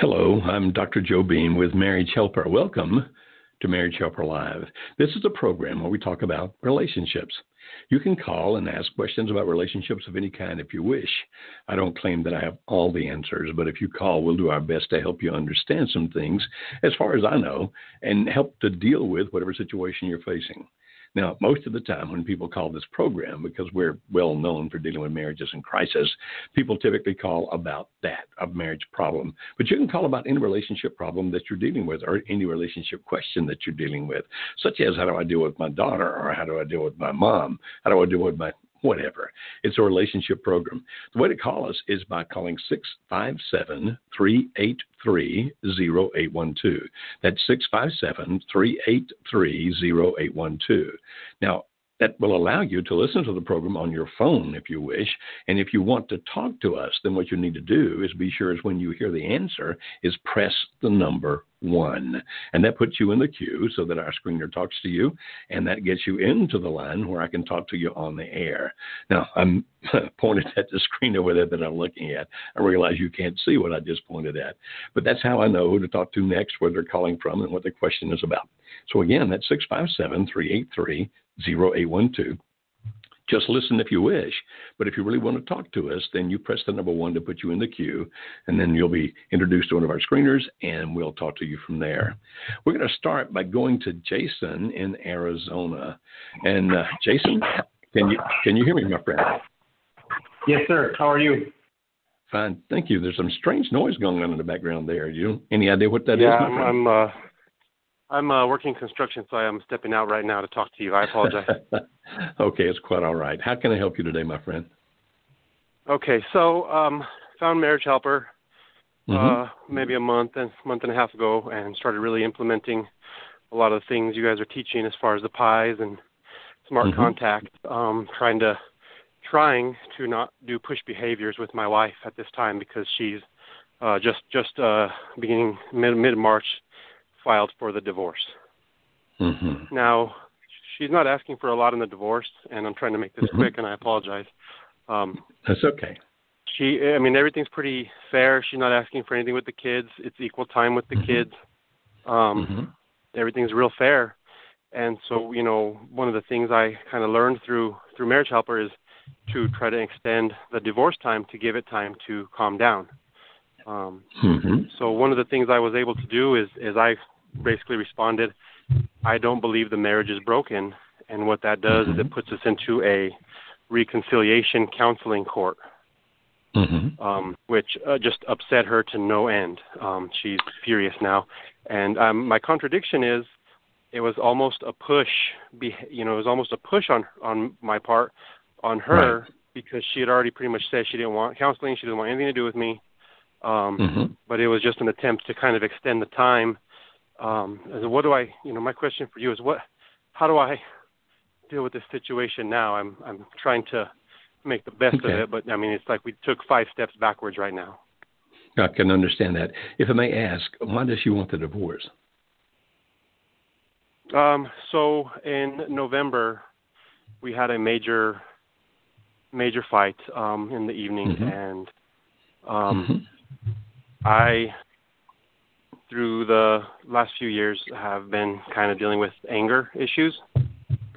Hello, I'm Dr. Joe Beam with Marriage Helper. Welcome to Marriage Helper Live. This is a program where we talk about relationships. You can call and ask questions about relationships of any kind if you wish. I don't claim that I have all the answers, but if you call, we'll do our best to help you understand some things as far as I know and help to deal with whatever situation you're facing. Now, most of the time when people call this program, because we're well known for dealing with marriages in crisis, people typically call about that, a marriage problem. But you can call about any relationship problem that you're dealing with or any relationship question that you're dealing with, such as how do I deal with my daughter or how do I deal with my mom? How do I deal with my whatever. It's a relationship program. The way to call us is by calling 657 383 0812. That's 657 383 0812. Now, that will allow you to listen to the program on your phone if you wish. And if you want to talk to us, then what you need to do is be sure is when you hear the answer is press the number one. And that puts you in the queue so that our screener talks to you and that gets you into the line where I can talk to you on the air. Now, I'm pointed at the screen over there that I'm looking at. I realize you can't see what I just pointed at, but that's how I know who to talk to next, where they're calling from, and what the question is about. So again, that's 657 383 0812. Just listen if you wish. But if you really want to talk to us, then you press the number one to put you in the queue, and then you'll be introduced to one of our screeners, and we'll talk to you from there. We're going to start by going to Jason in Arizona. And uh, Jason, can you can you hear me, my friend? Yes, sir. How are you? Fine, thank you. There's some strange noise going on in the background there. You any idea what that yeah, is? yeah, I'm, I'm uh, I'm uh, working construction, so I'm stepping out right now to talk to you. I apologize. okay, it's quite all right. How can I help you today, my friend? Okay, so um, found Marriage Helper uh, Mhm. uh, maybe a month and month and a half ago, and started really implementing a lot of the things you guys are teaching as far as the pies and smart Mhm. contact. Um, trying to trying to not do push behaviors with my wife at this time because she's uh, just just uh, beginning mid mid March filed for the divorce. Mhm. Now, she's not asking for a lot in the divorce, and I'm trying to make this Mhm. quick, and I apologize. Um, That's okay. she, I mean, everything's pretty fair. She's not asking for anything with the kids. It's equal time with the Mhm. kids. Um, Mhm. Everything's real fair. And so, you know, one of the things I kind of learned through through Marriage Helper is to try to extend the divorce time to give it time to calm down. Um, Mhm. so one of the things I was able to do is, is I basically responded, I don't believe the marriage is broken. And what that does is Mhm. it puts us into a reconciliation counseling court, Mhm. um, which uh, just upset her to no end. Um, she's furious now. And um, my contradiction is it was almost a push, you know, it was almost a push on, on my part on her because she had already pretty much said she didn't want counseling, she didn't want anything to do with me. Um, Mhm. but it was just an attempt to kind of extend the time. Um, what do I, you know, my question for you is what, how do I deal with this situation now? I'm I'm trying to make the best Okay. of it, but I mean it's like we took five steps backwards right now. I can understand that. If I may ask, why does she want the divorce? Um, so in November, we had a major major fight um, in the evening, Mhm. and um, Mhm. I, through the last few years, have been kind of dealing with anger issues.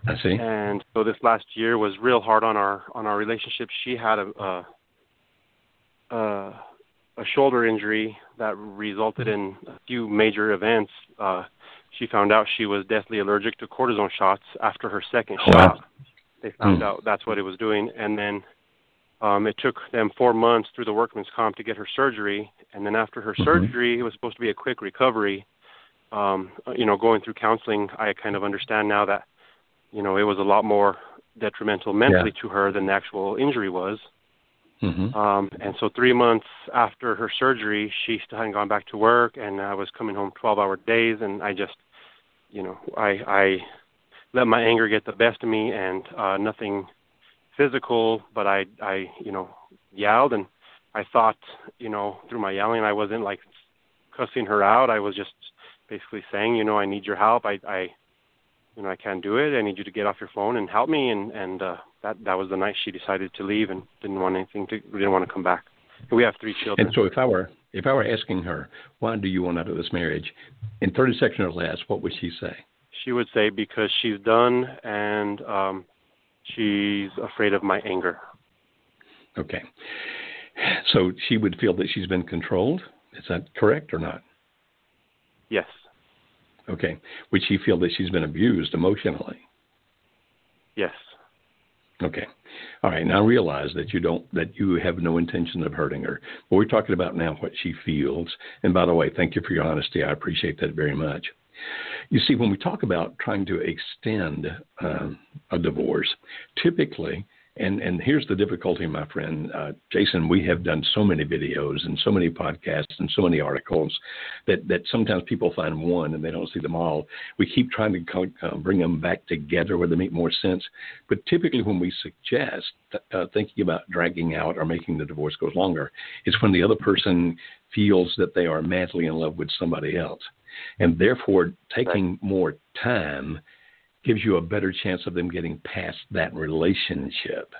I see. and so this last year was real hard on our on our relationship. She had a a, a, a shoulder injury that resulted in a few major events. Uh, she found out she was deathly allergic to cortisone shots after her second Wow. shot. They found Mm. out that's what it was doing, and then um, it took them four months through the workman's comp to get her surgery. And then after her Mhm. surgery, it was supposed to be a quick recovery. Um, you know, going through counseling, I kind of understand now that you know, it was a lot more detrimental mentally to her than the actual injury was. Mm-hmm. Um, and so three months after her surgery, she still hadn't gone back to work, and I was coming home 12-hour days, and I just, you know, I I let my anger get the best of me, and uh, nothing physical, but I I you know yelled, and I thought, you know, through my yelling, I wasn't like cussing her out. I was just basically saying, you know, I need your help. I I you know, I can't do it. I need you to get off your phone and help me. And and uh, that that was the night she decided to leave and didn't want anything to didn't want to come back. And we have three children. And so, if I were if I were asking her, why do you want out of this marriage, in 30 seconds or less, what would she say? She would say because she's done and um, she's afraid of my anger. Okay. So she would feel that she's been controlled. Is that correct or not? Yes. Okay. Would she feel that she's been abused emotionally? Yes. Okay. All right. Now realize that you don't that you have no intention of hurting her. But we're talking about now what she feels. And by the way, thank you for your honesty. I appreciate that very much. You see, when we talk about trying to extend um, a divorce, typically and and here's the difficulty, my friend uh, Jason. We have done so many videos and so many podcasts and so many articles that that sometimes people find one and they don't see them all. We keep trying to uh, bring them back together where they make more sense. But typically, when we suggest uh, thinking about dragging out or making the divorce go longer, it's when the other person feels that they are madly in love with somebody else, and therefore taking more time gives you a better chance of them getting past that relationship.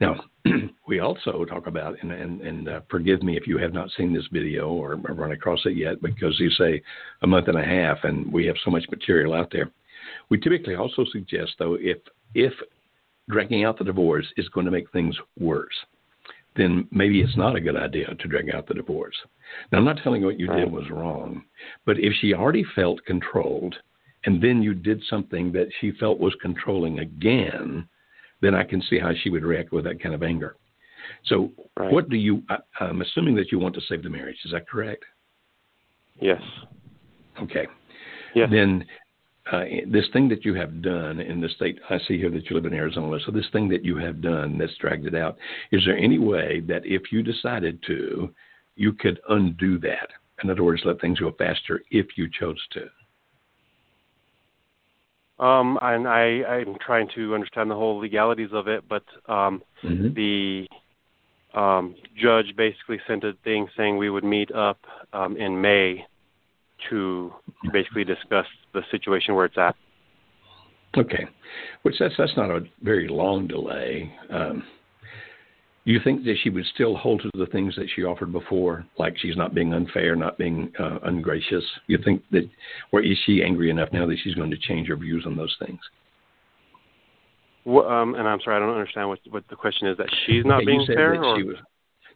Now, we also talk about, and, and, and uh, forgive me if you have not seen this video or run across it yet, because you say a month and a half, and we have so much material out there. We typically also suggest, though, if if dragging out the divorce is going to make things worse, then maybe it's not a good idea to drag out the divorce. Now, I'm not telling you what you did was wrong, but if she already felt controlled and then you did something that she felt was controlling again, then I can see how she would react with that kind of anger. So, right. what do you? I, I'm assuming that you want to save the marriage. Is that correct? Yes. Okay. Yes. Then uh, this thing that you have done in the state, I see here that you live in Arizona. So this thing that you have done that's dragged it out, is there any way that if you decided to, you could undo that? In other words, let things go faster if you chose to. Um, and I, I'm trying to understand the whole legalities of it, but um, mm-hmm. the um, judge basically sent a thing saying we would meet up um, in May to basically discuss the situation where it's at. Okay, which that's that's not a very long delay. Um, you think that she would still hold to the things that she offered before, like she's not being unfair, not being uh, ungracious? You think that, or is she angry enough now that she's going to change her views on those things? Well, um, and I'm sorry, I don't understand what what the question is. That she's not okay, being fair, or was,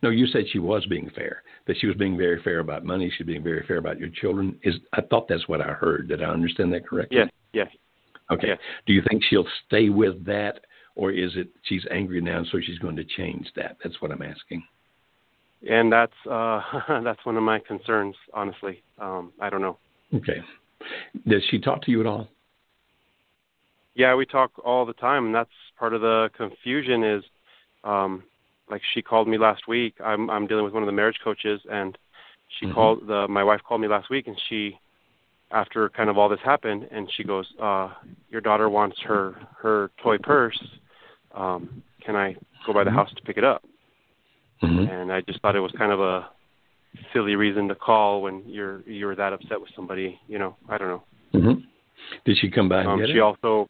no, you said she was being fair. That she was being very fair about money. She's being very fair about your children. Is I thought that's what I heard. Did I understand that correctly? Yes. Yes. Okay. Yes. Do you think she'll stay with that or is it she's angry now, so she's going to change that? That's what I'm asking. And that's uh, that's one of my concerns, honestly. Um, I don't know. Okay. Does she talk to you at all? Yeah, we talk all the time, and that's part of the confusion. Is um, like she called me last week. I'm I'm dealing with one of the marriage coaches, and she mm-hmm. called the my wife called me last week, and she after kind of all this happened, and she goes, uh, "Your daughter wants her her toy purse, um, can I go by the mm-hmm. house to pick it up? Mm-hmm. And I just thought it was kind of a silly reason to call when you're you're that upset with somebody. You know, I don't know. Mm-hmm. Did she come by? Um, she it? also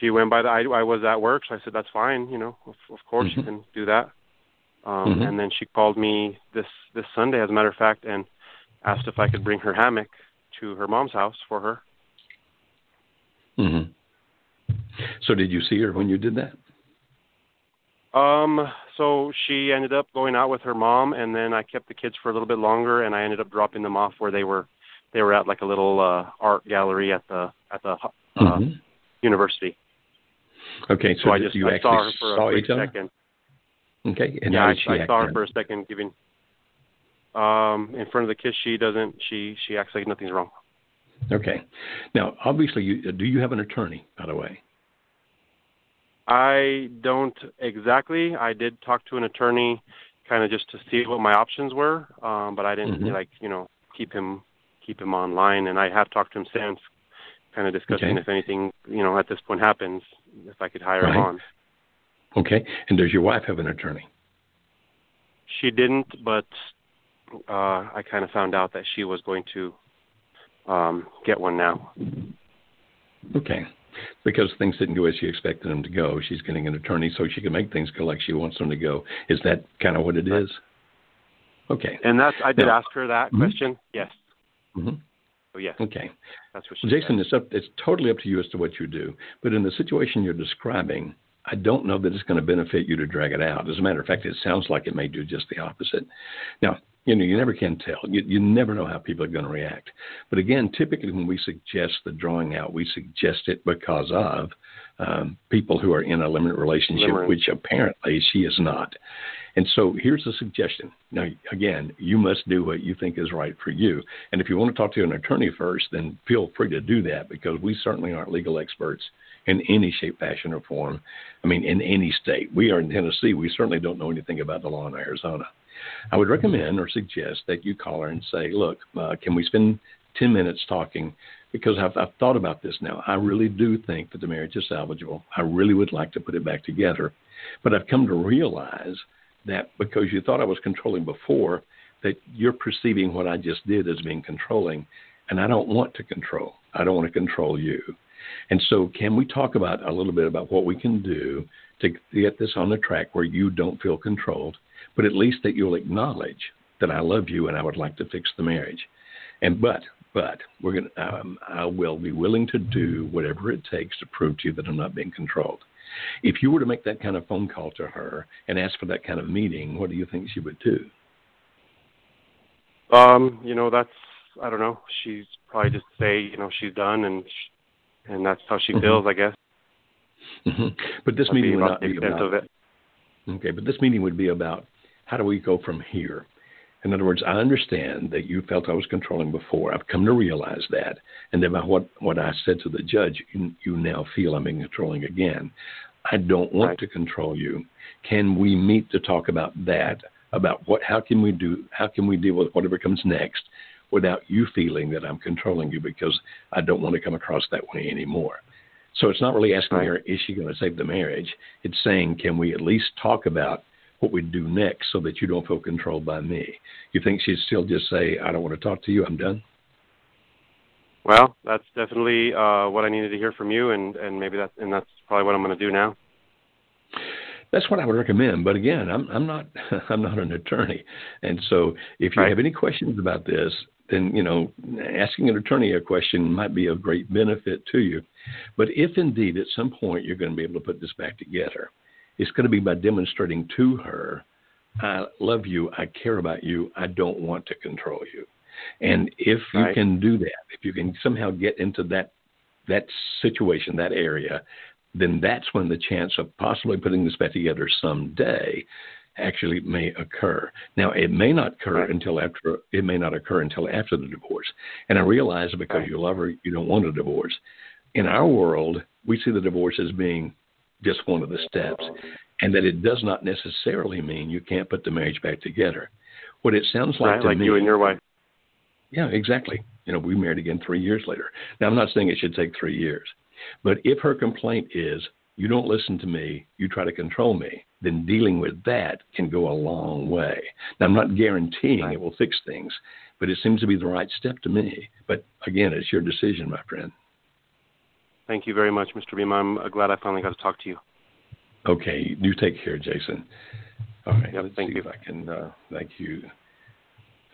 she went by the. I, I was at work, so I said that's fine. You know, of, of course mm-hmm. you can do that. Um, mm-hmm. And then she called me this this Sunday, as a matter of fact, and asked if I could bring her hammock to her mom's house for her. Mm-hmm. So did you see her when you did that? Um, so she ended up going out with her mom, and then I kept the kids for a little bit longer, and I ended up dropping them off where they were. They were at like a little uh, art gallery at the at the uh, mm-hmm. university. Okay, so, so I just you I actually saw her for saw a quick other? second. Okay, and yeah, I, I saw her for a second, giving um in front of the kids. She doesn't. She she acts like nothing's wrong. Okay, now obviously, you, do you have an attorney? By the way. I don't exactly. I did talk to an attorney, kind of just to see what my options were, um, but I didn't Mhm. like you know keep him keep him online. And I have talked to him since, kind of discussing Okay. if anything you know at this point happens, if I could hire Right. him on. Okay. And does your wife have an attorney? She didn't, but uh, I kind of found out that she was going to um, get one now. Okay. Because things didn't go as she expected them to go, she's getting an attorney so she can make things go like she wants them to go. Is that kind of what it is? Okay. And that's I did Now- ask her that Mhm. question. Yes. hmm So yes, Okay. that's what she Jason, said. it's up. It's totally up to you as to what you do. But in the situation you're describing, I don't know that it's going to benefit you to drag it out. As a matter of fact, it sounds like it may do just the opposite. Now, you know, you never can tell. You, you never know how people are going to react. But again, typically when we suggest the drawing out, we suggest it because of um, people who are in a limerent relationship, which apparently she is not. And so here's a suggestion. Now, again, you must do what you think is right for you. And if you want to talk to an attorney first, then feel free to do that because we certainly aren't legal experts in any shape, fashion, or form. I mean, in any state. We are in Tennessee. We certainly don't know anything about the law in Arizona. I would recommend or suggest that you call her and say, look, uh, can we spend 10 minutes talking? Because I've, I've thought about this now. I really do think that the marriage is salvageable. I really would like to put it back together. But I've come to realize that because you thought I was controlling before, that you're perceiving what I just did as being controlling. And I don't want to control. I don't want to control you. And so, can we talk about a little bit about what we can do to get this on the track where you don't feel controlled, but at least that you'll acknowledge that I love you and I would like to fix the marriage. And but but we're gonna um, I will be willing to do whatever it takes to prove to you that I'm not being controlled. If you were to make that kind of phone call to her and ask for that kind of meeting, what do you think she would do? Um, you know, that's I don't know. She's probably just say, you know, she's done, and sh- and that's how she Mhm. feels, I guess. hmm But this That'd meeting would not be about of it. Okay, but this meeting would be about how do we go from here? In other words, I understand that you felt I was controlling before. I've come to realize that. And then by what, what I said to the judge, you, you now feel I'm being controlling again. I don't want Right. to control you. Can we meet to talk about that? About what how can we do how can we deal with whatever comes next without you feeling that I'm controlling you because I don't want to come across that way anymore. So it's not really asking her, is she going to save the marriage? It's saying, can we at least talk about what we do next so that you don't feel controlled by me? You think she'd still just say, I don't want to talk to you, I'm done? Well, that's definitely uh, what I needed to hear from you, and and maybe that and that's probably what I'm going to do now. That's what I would recommend. But again, I'm, I'm not I'm not an attorney, and so if you Right. have any questions about this, then you know asking an attorney a question might be of great benefit to you. But if indeed at some point you're going to be able to put this back together, it's going to be by demonstrating to her, I love you, I care about you, I don't want to control you. And if you Right. can do that, if you can somehow get into that that situation, that area, then that's when the chance of possibly putting this back together someday actually may occur. Now, it may not occur Right. until after it may not occur until after the divorce. And I realize because Right. you love her, you don't want a divorce. In our world, we see the divorce as being just one of the steps, and that it does not necessarily mean you can't put the marriage back together. What it sounds like right, to like me, you and your wife. yeah, exactly. You know, we married again three years later. Now, I'm not saying it should take three years, but if her complaint is, you don't listen to me, you try to control me, then dealing with that can go a long way. Now, I'm not guaranteeing Right. it will fix things, but it seems to be the right step to me. But again, it's your decision, my friend. Thank you very much, Mr. Beam. I'm uh, glad I finally got to talk to you. Okay, you take care, Jason. All right, Yep, thank see you. if I can. Uh, thank you.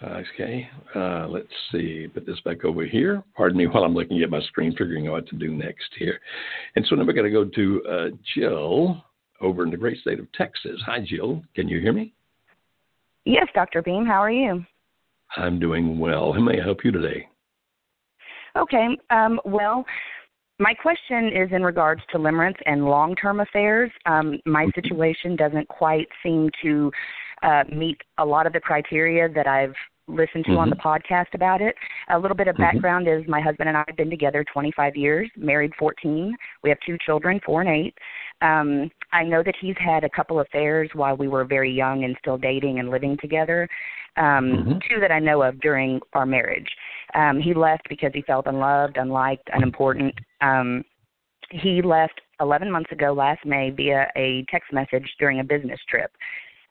Okay, uh, let's see. Put this back over here. Pardon me while I'm looking at my screen, figuring out what to do next here. And so now we're going to go to uh, Jill over in the great state of Texas. Hi, Jill. Can you hear me? Yes, Dr. Beam. How are you? I'm doing well. How may I help you today? Okay. Um, well, my question is in regards to limerence and long term affairs. Um, my situation doesn't quite seem to uh, meet a lot of the criteria that I've listened to mm-hmm. on the mm-hmm. podcast about it. A little bit of mm-hmm. background mm-hmm. is my husband and I have been together 25 years, married 14. We have two children, four and eight. Um, I know that he's had a couple affairs while we were very young and still dating and living together. Um, mm-hmm. Two that I know of during our marriage. Um, he left because he felt unloved, unliked, unimportant. Um, he left 11 months ago last May via a text message during a business trip.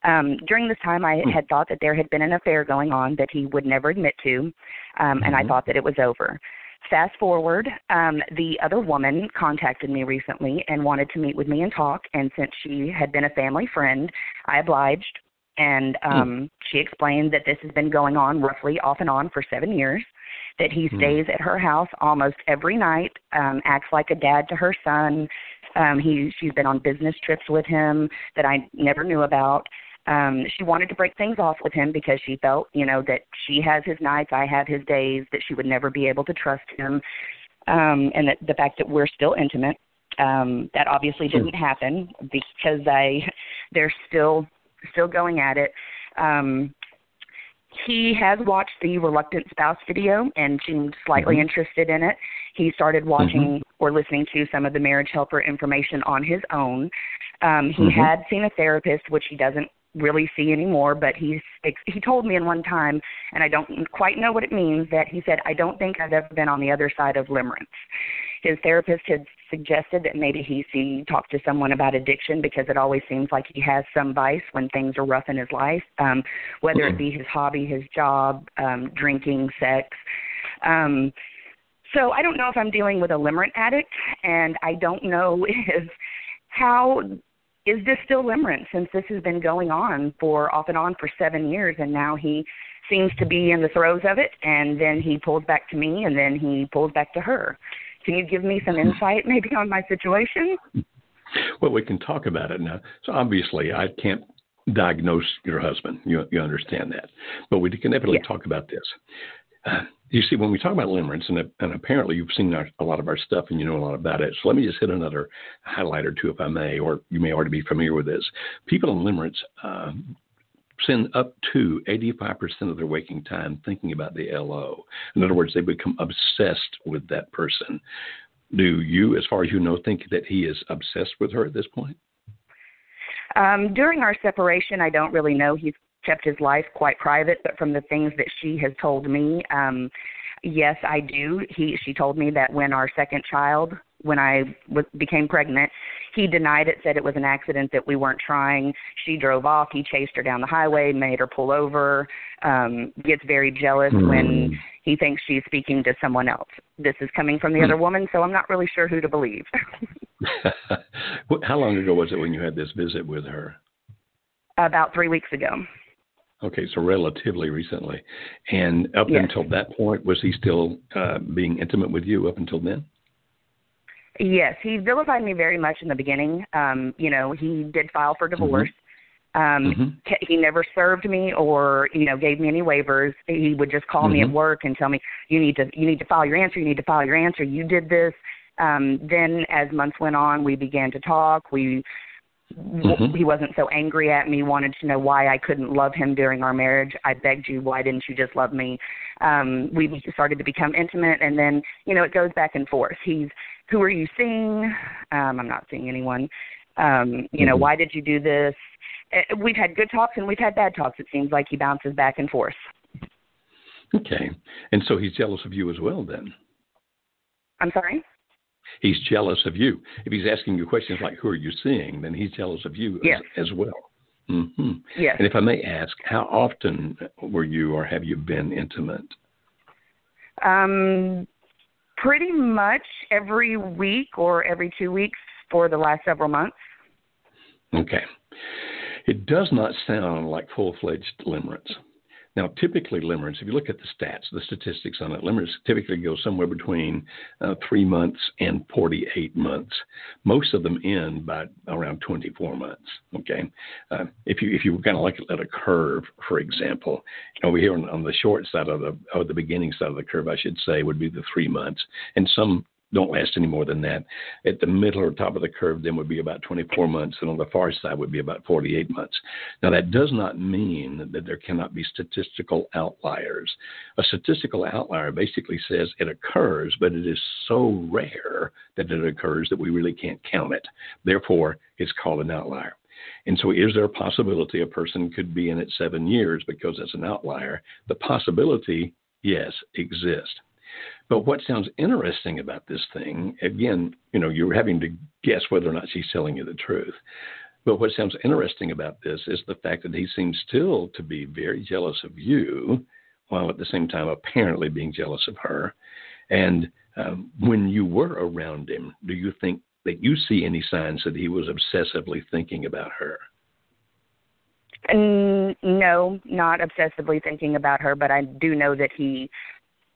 Um, during this time, I hmm. had thought that there had been an affair going on that he would never admit to, um, mm-hmm. and I mm-hmm. thought that it was over. Fast forward, um, the other woman contacted me recently and wanted to meet with me and talk. And since she had been a family friend, I obliged. And hmm. um, mm. she explained that this has been going on roughly off and on for seven years. That he mm. stays at her house almost every night, um, acts like a dad to her son. Um, he she's been on business trips with him that I never knew about um she wanted to break things off with him because she felt you know that she has his nights i have his days that she would never be able to trust him um and that the fact that we're still intimate um that obviously didn't happen because i they're still still going at it um he has watched the reluctant spouse video and seemed slightly mm-hmm. interested in it. He started watching mm-hmm. or listening to some of the marriage helper information on his own. Um, he mm-hmm. had seen a therapist, which he doesn't really see anymore but he's he told me in one time and I don't quite know what it means that he said I don't think I've ever been on the other side of limerence. His therapist had suggested that maybe he see talk to someone about addiction because it always seems like he has some vice when things are rough in his life um whether it be his hobby his job um drinking sex. Um so I don't know if I'm dealing with a limerent addict and I don't know if how is this still limerence since this has been going on for off and on for seven years and now he seems to be in the throes of it and then he pulls back to me and then he pulls back to her. Can you give me some hmm. insight maybe on my situation? Well we can talk about it now. So obviously i can't diagnose your husband. You you understand that. But we can definitely yes. talk about this you see, when we talk about limerence, and, and apparently you've seen our, a lot of our stuff and you know a lot about it. So let me just hit another highlight or two, if I may, or you may already be familiar with this. People in limerence uh, spend up to 85% of their waking time thinking about the LO. In other words, they become obsessed with that person. Do you, as far as you know, think that he is obsessed with her at this point? Um, during our separation, I don't really know. He's kept his life quite private, but from the things that she has told me, um, yes, I do. He she told me that when our second child, when I w- became pregnant, he denied it, said it was an accident, that we weren't trying. She drove off. He chased her down the highway, made her pull over. Um, gets very jealous mm. when he thinks she's speaking to someone else. This is coming from the mm. other woman, so I'm not really sure who to believe. How long ago was it when you had this visit with her? About three weeks ago. Okay, so relatively recently. And up yes. until that point, was he still uh, being intimate with you up until then? Yes, he vilified me very much in the beginning. Um, you know, he did file for divorce. Mm-hmm. Um, mm-hmm. He never served me or you know gave me any waivers. He would just call mm-hmm. me at mm-hmm. work and tell me you need to you need to file your answer. You need to file your answer. You did this. Um, then as months went on, we began to talk. We Mm-hmm. He wasn't so angry at me, wanted to know why I couldn't love him during our marriage. I begged you, why didn't you just love me? Um, we started to become intimate, and then, you know, it goes back and forth. He's, who are you seeing? Um, I'm not seeing anyone. Um, you know, mm-hmm. why did you do this? Uh, we've had good talks and we've had bad talks. It seems like he bounces back and forth. Okay. And so he's jealous of you as well, then? I'm sorry? He's jealous of you. If he's asking you questions like, who are you seeing, then he's jealous of you yes. as, as, well. Mm-hmm. Yes. And if I may ask, how often were you or have you been intimate? Um, pretty much every week or every two weeks for the last several months. Okay. It does not sound like full fledged limerence. Now, typically, limerence, if you look at the stats, the statistics on it, limerence typically goes somewhere between uh, three months and 48 months. Most of them end by around 24 months. Okay, uh, if you if you kind of look at a curve, for example, over here on, on the short side of the or the beginning side of the curve, I should say, would be the three months, and some don't last any more than that. At the middle or top of the curve, then would be about 24 months, and on the far side would be about 48 months. Now, that does not mean that there cannot be statistical outliers. A statistical outlier basically says it occurs, but it is so rare that it occurs that we really can't count it. Therefore, it's called an outlier. And so, is there a possibility a person could be in it seven years because it's an outlier? The possibility, yes, exists. But what sounds interesting about this thing, again, you know, you're having to guess whether or not she's telling you the truth. But what sounds interesting about this is the fact that he seems still to be very jealous of you, while at the same time apparently being jealous of her. And um, when you were around him, do you think that you see any signs that he was obsessively thinking about her? No, not obsessively thinking about her, but I do know that he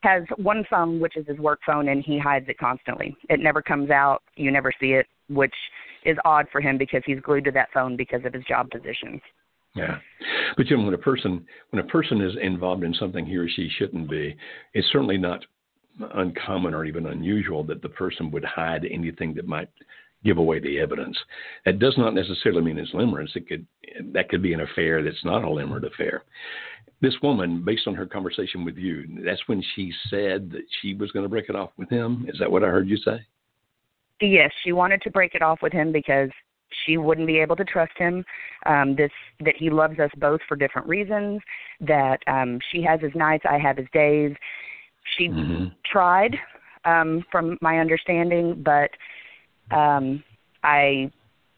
has one phone, which is his work phone, and he hides it constantly. It never comes out. You never see it, which is odd for him because he's glued to that phone because of his job position. Yeah, but you know, when a person when a person is involved in something he or she shouldn't be, it's certainly not uncommon or even unusual that the person would hide anything that might give away the evidence. That does not necessarily mean it's limerence. It could that could be an affair that's not a limerent affair. This woman, based on her conversation with you, that's when she said that she was going to break it off with him. Is that what I heard you say? Yes, she wanted to break it off with him because she wouldn't be able to trust him. Um, this that he loves us both for different reasons. That um, she has his nights, I have his days, she mm-hmm. tried, um, from my understanding, but um, I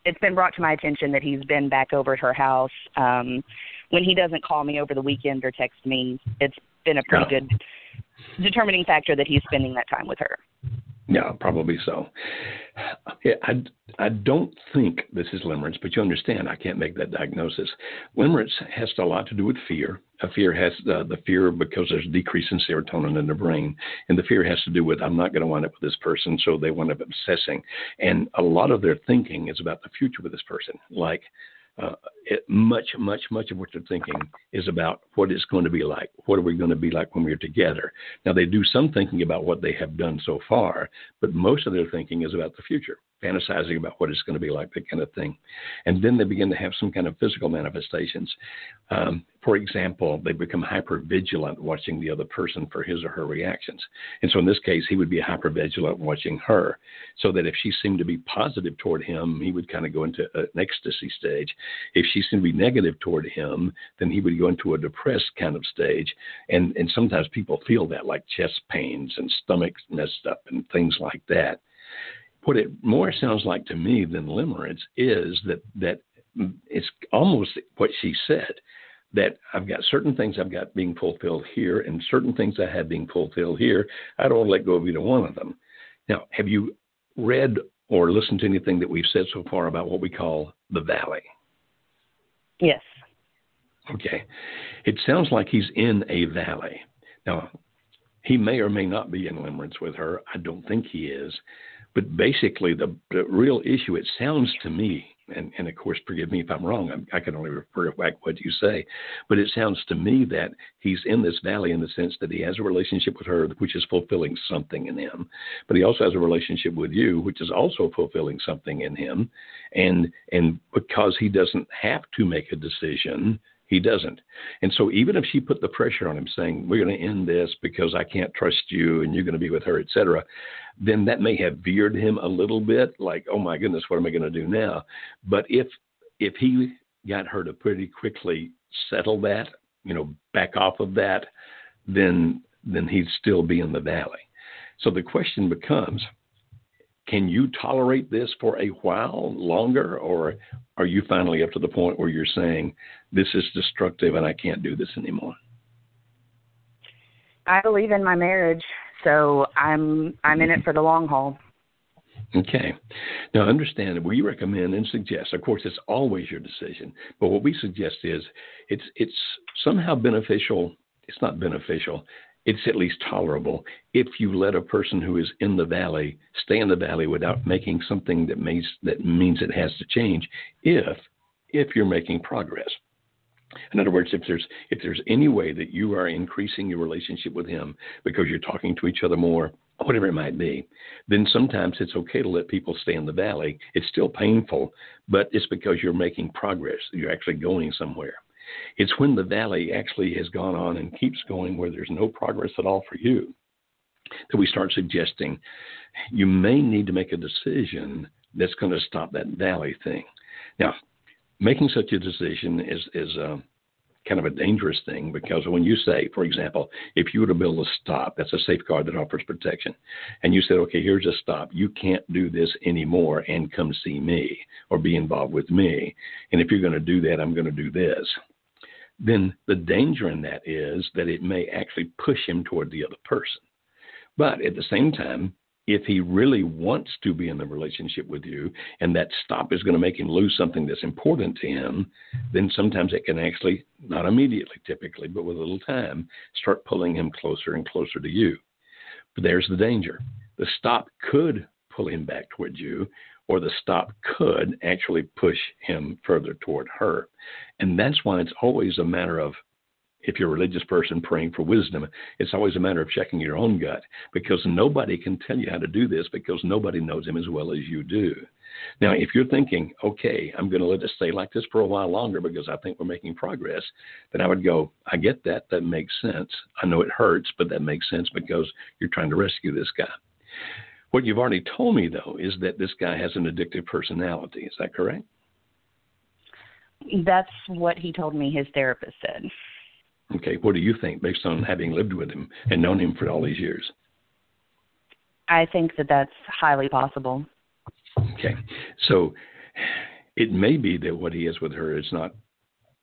it's been brought to my attention that he's been back over at her house. Um, when he doesn't call me over the weekend or text me, it's been a pretty yeah. good determining factor that he's spending that time with her. Yeah, probably so. I, I don't think this is limerence, but you understand I can't make that diagnosis. Limerence has a lot to do with fear. A fear has uh, the fear because there's a decrease in serotonin in the brain, and the fear has to do with I'm not going to wind up with this person, so they wind up obsessing. And a lot of their thinking is about the future with this person, like uh, it, much, much, much of what they're thinking is about what it's going to be like. What are we going to be like when we're together? Now, they do some thinking about what they have done so far, but most of their thinking is about the future fantasizing about what it's going to be like, that kind of thing. And then they begin to have some kind of physical manifestations. Um, for example, they become hyper vigilant watching the other person for his or her reactions. And so in this case, he would be hyper vigilant watching her, so that if she seemed to be positive toward him, he would kind of go into an ecstasy stage. If she seemed to be negative toward him, then he would go into a depressed kind of stage. And, and sometimes people feel that, like chest pains and stomach messed up and things like that what it more sounds like to me than limerence is that that it's almost what she said that I've got certain things I've got being fulfilled here and certain things I have being fulfilled here. I don't want to let go of either one of them. Now, have you read or listened to anything that we've said so far about what we call the valley? Yes. Okay. It sounds like he's in a valley. Now, he may or may not be in limerence with her. I don't think he is. But basically, the, the real issue, it sounds to me, and, and of course, forgive me if I'm wrong, I'm, i can only refer back what you say, but it sounds to me that he's in this valley in the sense that he has a relationship with her, which is fulfilling something in him, but he also has a relationship with you, which is also fulfilling something in him, and and because he doesn't have to make a decision, he doesn't. And so even if she put the pressure on him saying, We're going to end this because I can't trust you and you're going to be with her, etc., then that may have veered him a little bit, like, oh my goodness, what am I going to do now? But if if he got her to pretty quickly settle that, you know, back off of that, then then he'd still be in the valley. So the question becomes, can you tolerate this for a while longer, or are you finally up to the point where you're saying this is destructive and I can't do this anymore? I believe in my marriage, so I'm I'm in it for the long haul. Okay. Now, understand we recommend and suggest, of course, it's always your decision, but what we suggest is it's it's somehow beneficial. It's not beneficial it's at least tolerable if you let a person who is in the valley stay in the valley without making something that means that means it has to change if if you're making progress in other words if there's if there's any way that you are increasing your relationship with him because you're talking to each other more whatever it might be, then sometimes it's okay to let people stay in the valley. It's still painful, but it's because you're making progress. You're actually going somewhere. It's when the valley actually has gone on and keeps going where there's no progress at all for you that we start suggesting you may need to make a decision that's going to stop that valley thing. Now, making such a decision is is uh, kind of a dangerous thing because when you say, for example, if you were to build a stop, that's a safeguard that offers protection, and you said, okay, here's a stop, you can't do this anymore and come see me or be involved with me, and if you're going to do that, I'm going to do this. Then the danger in that is that it may actually push him toward the other person. But at the same time, if he really wants to be in the relationship with you and that stop is going to make him lose something that's important to him, then sometimes it can actually, not immediately typically, but with a little time, start pulling him closer and closer to you. But there's the danger. The stop could pull him back towards you, or the stop could actually push him further toward her. And that's why it's always a matter of if you're a religious person praying for wisdom, it's always a matter of checking your own gut because nobody can tell you how to do this because nobody knows him as well as you do. Now, if you're thinking, okay, I'm going to let it stay like this for a while longer because I think we're making progress, then I would go, I get that. That makes sense. I know it hurts, but that makes sense because you're trying to rescue this guy. What you've already told me, though, is that this guy has an addictive personality. Is that correct? That's what he told me his therapist said. Okay, what do you think based on having lived with him and known him for all these years? I think that that's highly possible. Okay, so it may be that what he is with her is not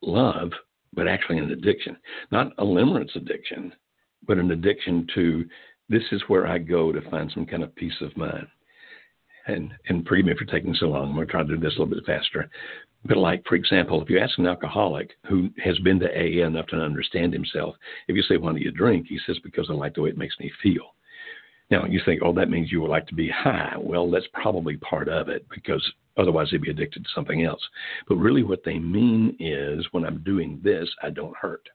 love, but actually an addiction. Not a limerence addiction, but an addiction to this is where I go to find some kind of peace of mind. And and forgive me for taking so long. I'm going to try to do this a little bit faster. But like, for example, if you ask an alcoholic who has been to AA enough to understand himself, if you say, why do you drink? He says, because I like the way it makes me feel. Now, you think, oh, that means you would like to be high. Well, that's probably part of it because otherwise they'd be addicted to something else. But really, what they mean is when I'm doing this, I don't hurt.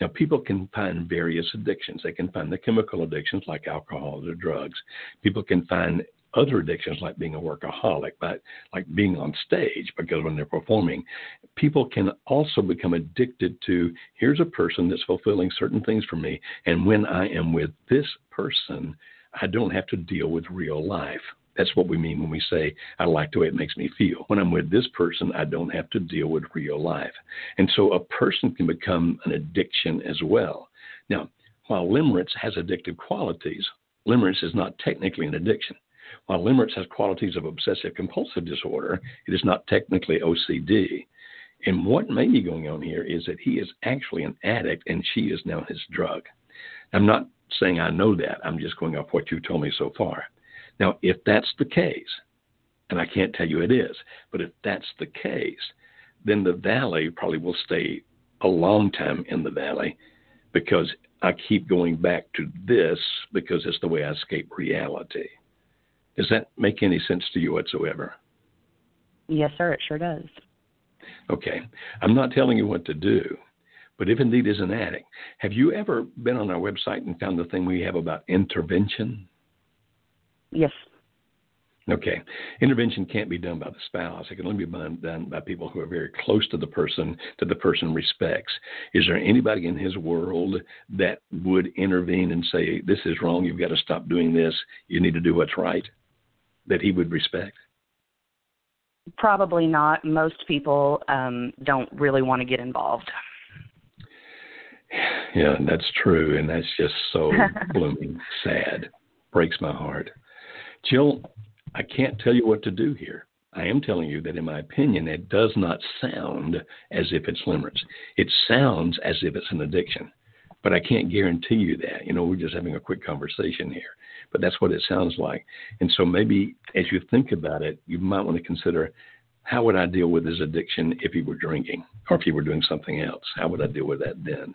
Now, people can find various addictions. They can find the chemical addictions like alcohol or drugs. People can find other addictions like being a workaholic, but like being on stage because when they're performing, people can also become addicted to here's a person that's fulfilling certain things for me, and when I am with this person, I don't have to deal with real life. That's what we mean when we say, I like the way it makes me feel. When I'm with this person, I don't have to deal with real life. And so a person can become an addiction as well. Now, while limerence has addictive qualities, limerence is not technically an addiction. While limerence has qualities of obsessive compulsive disorder, it is not technically OCD. And what may be going on here is that he is actually an addict and she is now his drug. I'm not saying I know that. I'm just going off what you told me so far. Now, if that's the case, and I can't tell you it is, but if that's the case, then the valley probably will stay a long time in the valley because I keep going back to this because it's the way I escape reality. Does that make any sense to you whatsoever? Yes, sir, it sure does. Okay. I'm not telling you what to do, but if indeed is an addict, have you ever been on our website and found the thing we have about intervention? Yes. Okay. Intervention can't be done by the spouse. It can only be done by people who are very close to the person that the person respects. Is there anybody in his world that would intervene and say, This is wrong, you've got to stop doing this, you need to do what's right? that he would respect? Probably not. Most people um, don't really want to get involved. Yeah, that's true, and that's just so blooming sad. Breaks my heart. Jill, I can't tell you what to do here. I am telling you that, in my opinion, it does not sound as if it's limerence. It sounds as if it's an addiction, but I can't guarantee you that. You know, we're just having a quick conversation here but that's what it sounds like. And so maybe as you think about it, you might want to consider how would I deal with his addiction if he were drinking or if he were doing something else? How would I deal with that then?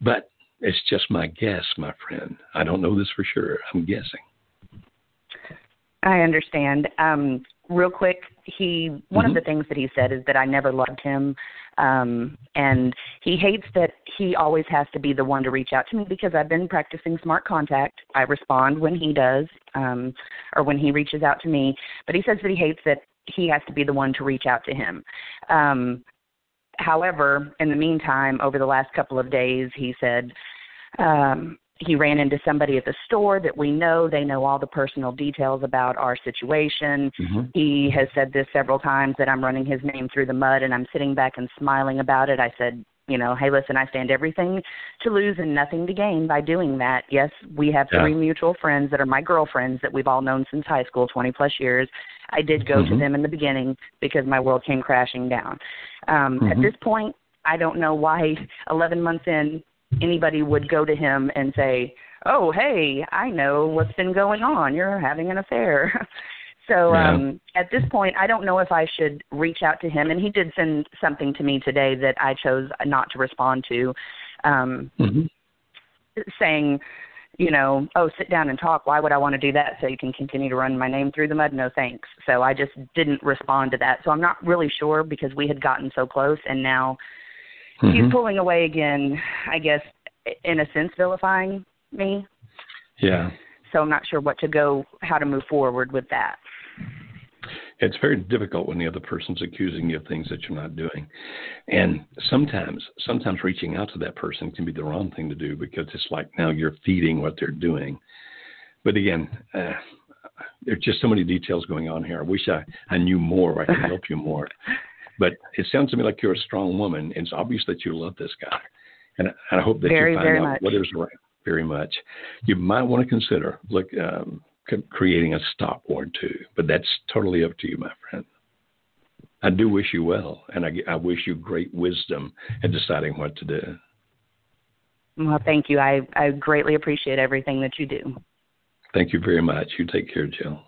But it's just my guess, my friend. I don't know this for sure. I'm guessing. I understand. Um, real quick, he one mm-hmm. of the things that he said is that I never loved him, um, and he hates that he always has to be the one to reach out to me because I've been practicing smart contact. I respond when he does, um, or when he reaches out to me. But he says that he hates that he has to be the one to reach out to him. Um, however, in the meantime, over the last couple of days, he said. Um, he ran into somebody at the store that we know. They know all the personal details about our situation. Mm-hmm. He has said this several times that I'm running his name through the mud, and I'm sitting back and smiling about it. I said, you know, hey, listen, I stand everything to lose and nothing to gain by doing that. Yes, we have yeah. three mutual friends that are my girlfriends that we've all known since high school, 20 plus years. I did go mm-hmm. to them in the beginning because my world came crashing down. Um, mm-hmm. At this point, I don't know why 11 months in anybody would go to him and say, "Oh, hey, I know what's been going on. You're having an affair." so yeah. um at this point, I don't know if I should reach out to him and he did send something to me today that I chose not to respond to um mm-hmm. saying you know, oh, sit down and talk. Why would I want to do that? So you can continue to run my name through the mud? No thanks. So I just didn't respond to that. So I'm not really sure because we had gotten so close and now mm-hmm. he's pulling away again, I guess, in a sense, vilifying me. Yeah. So I'm not sure what to go, how to move forward with that. It's very difficult when the other person's accusing you of things that you're not doing. And sometimes, sometimes reaching out to that person can be the wrong thing to do because it's like now you're feeding what they're doing. But again, uh, there's just so many details going on here. I wish I, I knew more. I could help you more. But it sounds to me like you're a strong woman. It's obvious that you love this guy. And I hope that very, you find out much. what is right very much. You might want to consider look um, creating a stop or two, but that's totally up to you, my friend. I do wish you well, and I, I wish you great wisdom in deciding what to do. Well, thank you. I, I greatly appreciate everything that you do. Thank you very much. You take care, Jill.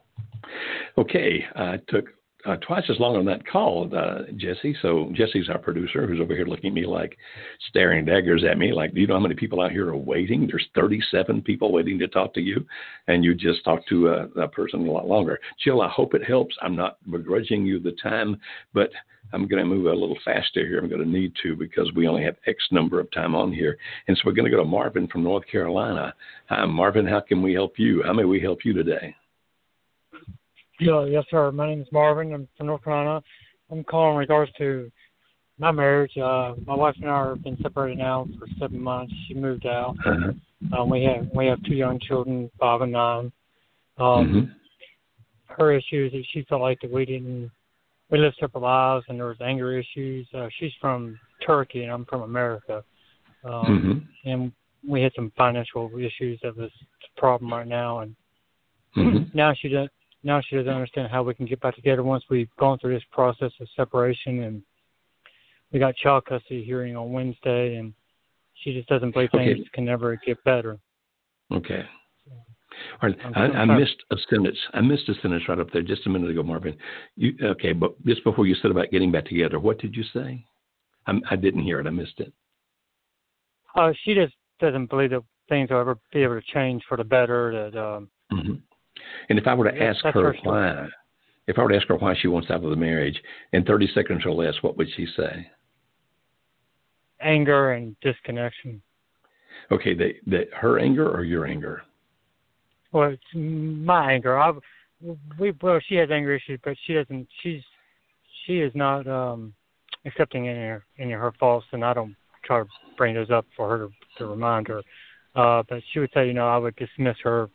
Okay, I took uh, twice as long on that call, uh, Jesse. So Jesse's our producer, who's over here looking at me like staring daggers at me, like, do you know how many people out here are waiting? There's 37 people waiting to talk to you, and you just talked to a, a person a lot longer. Jill, I hope it helps. I'm not begrudging you the time, but I'm going to move a little faster here. I'm going to need to because we only have X number of time on here. And so we're going to go to Marvin from North Carolina. Hi, Marvin. How can we help you? How may we help you today? Yeah, yes, sir. My name is Marvin. I'm from North Carolina. I'm calling in regards to my marriage. Uh, my wife and I have been separated now for seven months. She moved out. Uh-huh. Um, we have we have two young children, five and nine. Um, mm-hmm. Her issue is that she felt like that we didn't we lived separate lives, and there was anger issues. Uh, she's from Turkey, and I'm from America. Um, mm-hmm. And we had some financial issues that was a problem right now, and mm-hmm. now she does now she doesn't understand how we can get back together once we've gone through this process of separation and we got child custody hearing on Wednesday and she just doesn't believe okay. things can never get better. Okay. All right. I, I missed a sentence. I missed a sentence right up there just a minute ago, Marvin. You okay? But just before you said about getting back together, what did you say? I, I didn't hear it. I missed it. Uh, she just doesn't believe that things will ever be able to change for the better. That um, mm-hmm. And if I were to ask her why, if I were to ask her why she wants out of the marriage in 30 seconds or less, what would she say? Anger and disconnection. Okay, the, the her anger or your anger? Well, it's my anger. I, we well, she has anger issues, but she doesn't. She's she is not um accepting any of, any of her faults, and I don't try to bring those up for her to, to remind her. Uh, but she would say, you know, I would dismiss her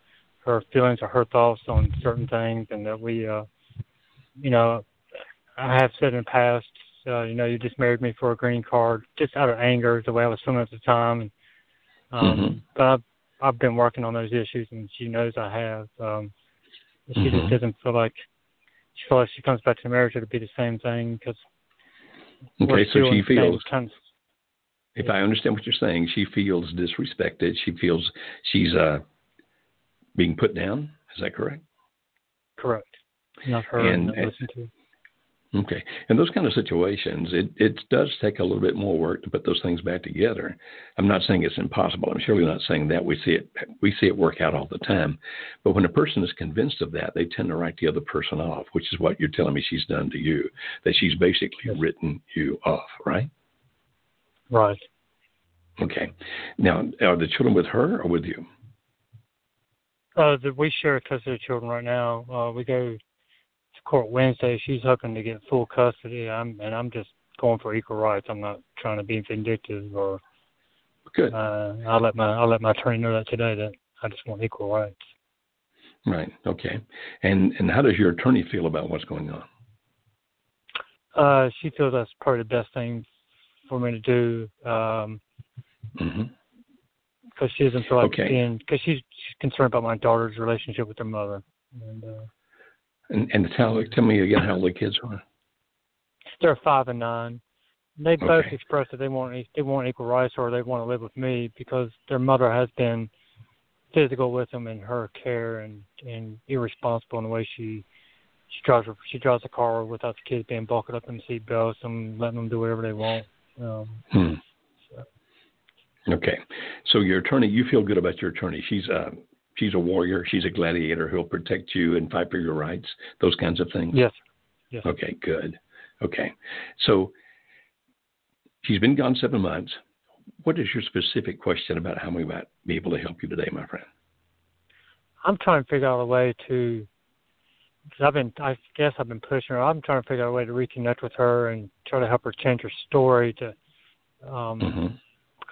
her feelings or her thoughts on certain things, and that we, uh, you know, I have said in the past, uh, you know, you just married me for a green card, just out of anger, the way I was feeling at the time. And, um, mm-hmm. But I've, I've been working on those issues, and she knows I have. Um, she mm-hmm. just doesn't feel like she feels like she comes back to marriage, it'll be the same thing because. Okay, so she feels. Kind of, if I understand what you're saying, she feels disrespected. She feels she's uh being put down. Is that correct? Correct. Not her. And, not listen to. Okay. In those kind of situations, it, it does take a little bit more work to put those things back together. I'm not saying it's impossible. I'm surely not saying that. We see it we see it work out all the time. But when a person is convinced of that, they tend to write the other person off, which is what you're telling me she's done to you. That she's basically yes. written you off, right? Right. Okay. Now, are the children with her or with you? Uh, we share custody of children right now. Uh, we go to court Wednesday. She's hoping to get full custody. I'm and I'm just going for equal rights. I'm not trying to be vindictive or. Good. Uh, I'll let my I'll let my attorney know that today that I just want equal rights. Right. Okay. And and how does your attorney feel about what's going on? Uh, she feels that's probably the best thing for me to do. Um, mm-hmm because she doesn't feel like okay. being because she's, she's concerned about my daughter's relationship with her mother. And uh, and, and tell tell me again how old the kids are. They're five and nine. They both expressed that they want they want equal rights or they want to live with me because their mother has been physical with them in her care and and irresponsible in the way she she drives her, she drives the car without the kids being buckled up in seat belts and letting them do whatever they want. Um, hmm. Okay, so your attorney, you feel good about your attorney. She's uh, she's a warrior, she's a gladiator who'll protect you and fight for your rights, those kinds of things? Yes. Yes. Okay, good. Okay. So she's been gone seven months. What is your specific question about how we might be able to help you today, my friend? I'm trying to figure out a way to. Cause I've been, I guess I've been pushing her. I'm trying to figure out a way to reconnect with her and try to help her change her story to um, mm-hmm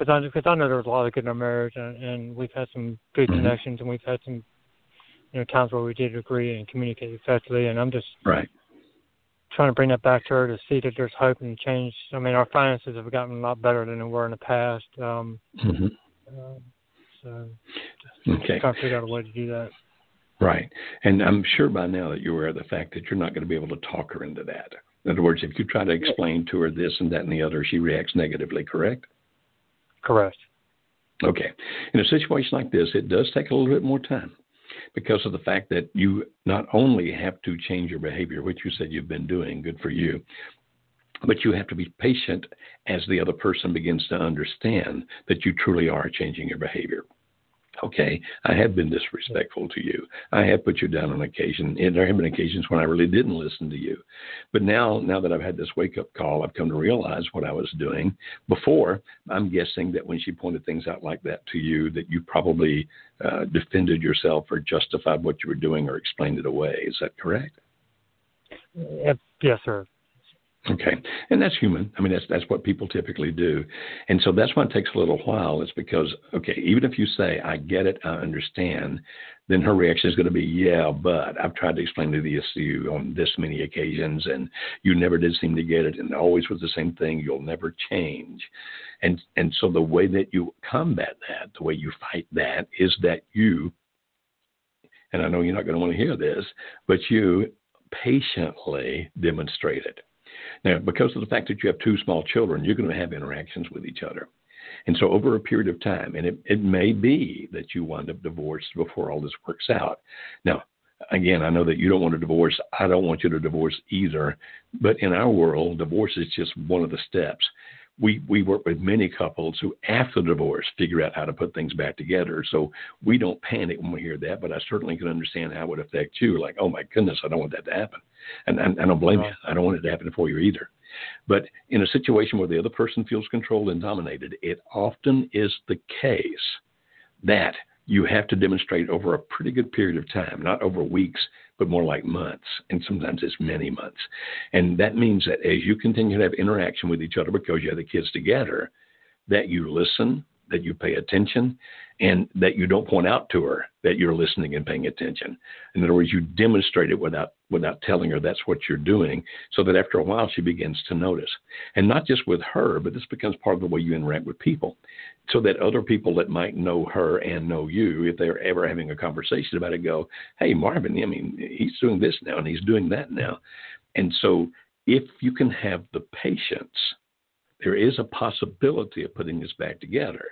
because I because I know there was a lot of good in our marriage, and, and we've had some good mm-hmm. connections, and we've had some you know times where we did agree and communicate effectively, and I'm just right trying to bring that back to her to see that there's hope and change. I mean, our finances have gotten a lot better than they were in the past. Um, mm-hmm. uh, so, okay. trying to figure out a way to do that. Right, and I'm sure by now that you're aware of the fact that you're not going to be able to talk her into that. In other words, if you try to explain to her this and that and the other, she reacts negatively. Correct? Correct. Okay. In a situation like this, it does take a little bit more time because of the fact that you not only have to change your behavior, which you said you've been doing, good for you, but you have to be patient as the other person begins to understand that you truly are changing your behavior okay, I have been disrespectful to you. I have put you down on occasion. And there have been occasions when I really didn't listen to you. But now, now that I've had this wake up call, I've come to realize what I was doing. Before, I'm guessing that when she pointed things out like that to you, that you probably uh, defended yourself or justified what you were doing or explained it away. Is that correct? Yes, sir. Okay, and that's human. I mean, that's that's what people typically do, and so that's why it takes a little while. It's because okay, even if you say I get it, I understand, then her reaction is going to be yeah, but I've tried to explain to this to you on this many occasions, and you never did seem to get it, and always was the same thing. You'll never change, and and so the way that you combat that, the way you fight that, is that you, and I know you're not going to want to hear this, but you patiently demonstrate it now, because of the fact that you have two small children, you're going to have interactions with each other. And so, over a period of time, and it, it may be that you wind up divorced before all this works out. Now, again, I know that you don't want to divorce. I don't want you to divorce either. But in our world, divorce is just one of the steps we we work with many couples who after the divorce figure out how to put things back together. So we don't panic when we hear that but i certainly can understand how it would affect you. Like oh my goodness i don't want that to happen. And, and i don't blame you. I don't want it to happen for you either. But in a situation where the other person feels controlled and dominated it often is the case that you have to demonstrate over a pretty good period of time, not over weeks, but more like months, and sometimes it's many months. And that means that as you continue to have interaction with each other because you have the kids together, that you listen, that you pay attention, and that you don't point out to her that you're listening and paying attention. In other words, you demonstrate it without without telling her that's what you're doing, so that after a while she begins to notice. And not just with her, but this becomes part of the way you interact with people, so that other people that might know her and know you, if they're ever having a conversation about it, go, "Hey, Marvin, I mean, he's doing this now and he's doing that now," and so if you can have the patience there is a possibility of putting this back together.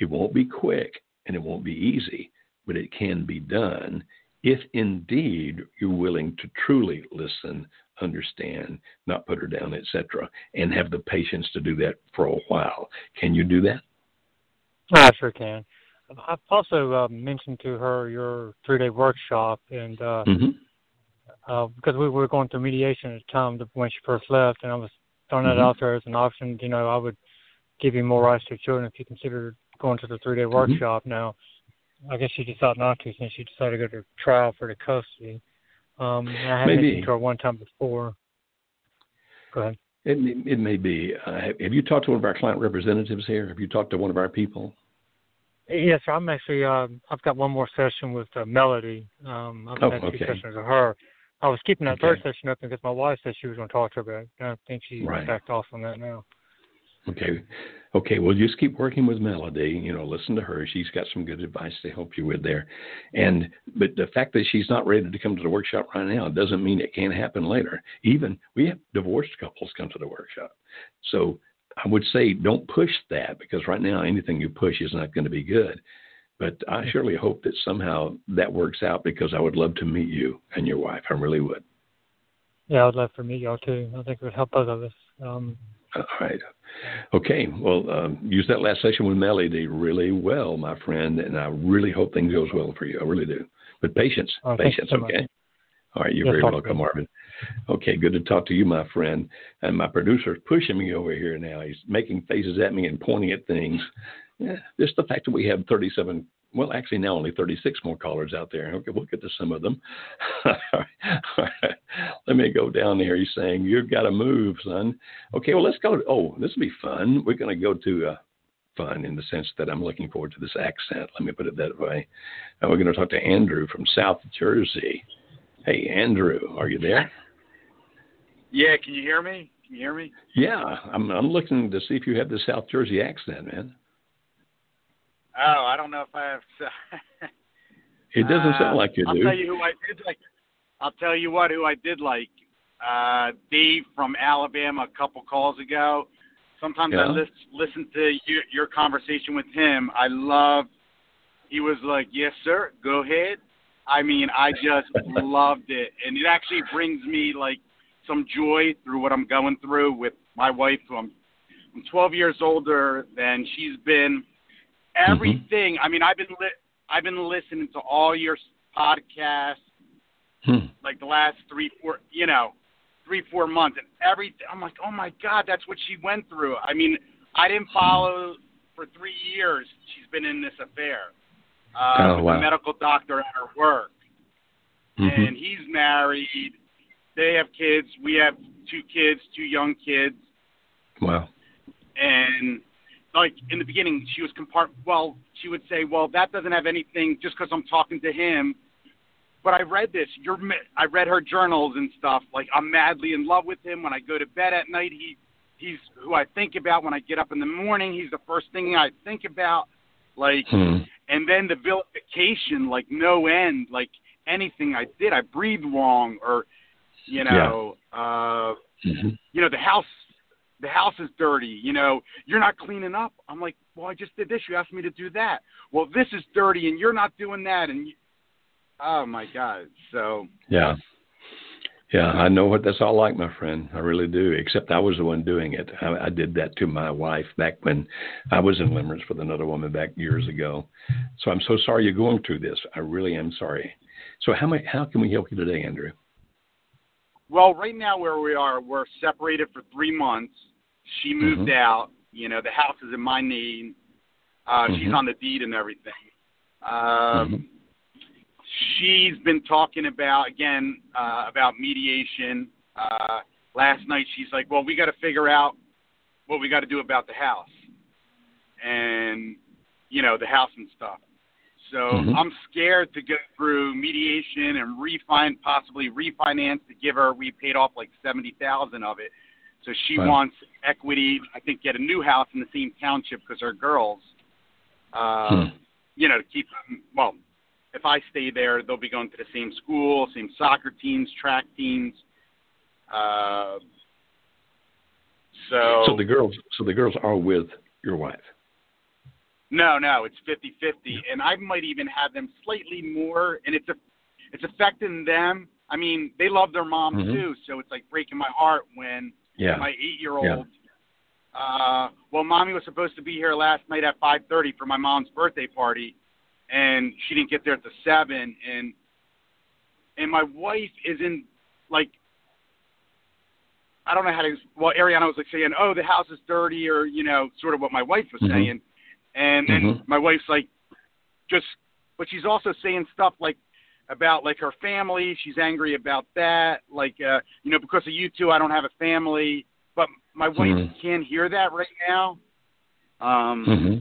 It won't be quick and it won't be easy, but it can be done if indeed you're willing to truly listen, understand, not put her down, etc., and have the patience to do that for a while. Can you do that? I sure can. I've also uh, mentioned to her your three-day workshop, and uh, mm-hmm. uh, because we were going through mediation at the time when she first left, and I was throwing that mm-hmm. out there as an option. You know, I would give you more rights to children if you consider going to the three-day mm-hmm. workshop. Now, I guess she decided not to since she decided to go to trial for the custody. Um, I have mentioned to her one time before. Go ahead. It, it may be. Uh, have you talked to one of our client representatives here? Have you talked to one of our people? Yes, sir. I'm actually. Uh, I've got one more session with uh, Melody. Um, I've oh, had okay. two sessions with her. I was keeping that okay. third session open because my wife said she was going to talk to her, but I don't think she right. backed off on that now. Okay. Okay. Well, just keep working with Melody. You know, listen to her. She's got some good advice to help you with there. And, but the fact that she's not ready to come to the workshop right now doesn't mean it can't happen later. Even we have divorced couples come to the workshop. So I would say don't push that because right now anything you push is not going to be good. But I surely hope that somehow that works out because I would love to meet you and your wife. I really would. Yeah, I'd love to meet y'all too. I think it would help both of us. Um, all right. Okay. Well, um, use that last session with Melody really well, my friend, and I really hope things goes well for you. I really do. But patience, oh, patience. So okay. Much. All right. You're yes, very welcome, Marvin. Okay. Good to talk to you, my friend. And my producer's pushing me over here now. He's making faces at me and pointing at things. Yeah, just the fact that we have 37 well, actually, now only 36 more callers out there. Okay, we'll get to some of them. All right. Let me go down here. He's saying, You've got to move, son. Okay, well, let's go. Oh, this will be fun. We're going to go to uh, fun in the sense that I'm looking forward to this accent. Let me put it that way. And we're going to talk to Andrew from South Jersey. Hey, Andrew, are you there? Yeah, can you hear me? Can you hear me? Yeah, I'm, I'm looking to see if you have the South Jersey accent, man. Oh, I don't know if I have. it doesn't uh, sound like you I'll do. I'll tell you who I did like. I'll tell you what, who I did like. Uh, Dave from Alabama a couple calls ago. Sometimes yeah. I listen, listen to you, your conversation with him. I love. He was like, "Yes, sir. Go ahead." I mean, I just loved it, and it actually brings me like some joy through what I'm going through with my wife, who I'm, I'm 12 years older than she's been everything. Mm-hmm. I mean, I've been li- I've been listening to all your podcasts, hmm. like the last three, four, you know, three, four months, and everything. I'm like, oh my god, that's what she went through. I mean, I didn't follow for three years. She's been in this affair uh, oh, with wow. a medical doctor at her work, mm-hmm. and he's married. They have kids. We have two kids, two young kids. Wow. And like in the beginning, she was compart. Well, she would say, "Well, that doesn't have anything just because I'm talking to him." But I read this. You're. I read her journals and stuff. Like I'm madly in love with him. When I go to bed at night, he, he's who I think about. When I get up in the morning, he's the first thing I think about. Like, hmm. and then the vilification, like no end. Like anything I did, I breathed wrong, or, you know, yeah. uh, mm-hmm. you know, the house the house is dirty, you know, you're not cleaning up. I'm like, well, I just did this. You asked me to do that. Well, this is dirty and you're not doing that. And you, oh my God. So, yeah. Yeah, I know what that's all like, my friend. I really do. Except I was the one doing it. I, I did that to my wife back when I was in limerence with another woman back years ago. So I'm so sorry you're going through this. I really am sorry. So how may, how can we help you today, Andrew? Well, right now where we are, we're separated for three months. She moved mm-hmm. out. You know, the house is in my name. Uh, mm-hmm. She's on the deed and everything. Um, mm-hmm. She's been talking about again uh, about mediation. Uh, last night, she's like, "Well, we got to figure out what we got to do about the house, and you know, the house and stuff." So mm-hmm. I'm scared to go through mediation and refine, possibly refinance to give her. We paid off like seventy thousand of it, so she wow. wants equity. I think get a new house in the same township because her girls, uh, hmm. you know, to keep. Well, if I stay there, they'll be going to the same school, same soccer teams, track teams. Uh, so, so the girls, so the girls are with your wife. No, no, it's 50-50, and I might even have them slightly more, and it's a, it's affecting them I mean, they love their mom Mhm. too, so it's like breaking my heart when Yeah. my eight-year-old. Uh, well, mommy was supposed to be here last night at 5:30 for my mom's birthday party, and she didn't get there at the seven. And and my wife is in like I don't know how to. Well, Ariana was like saying, "Oh, the house is dirty," or you know, sort of what my wife was Mhm. saying. And then Mhm. my wife's like, just, but she's also saying stuff like about like her family. She's angry about that. Like, uh, you know, because of you two, I don't have a family. But my wife Mhm. can't hear that right now. Um, hmm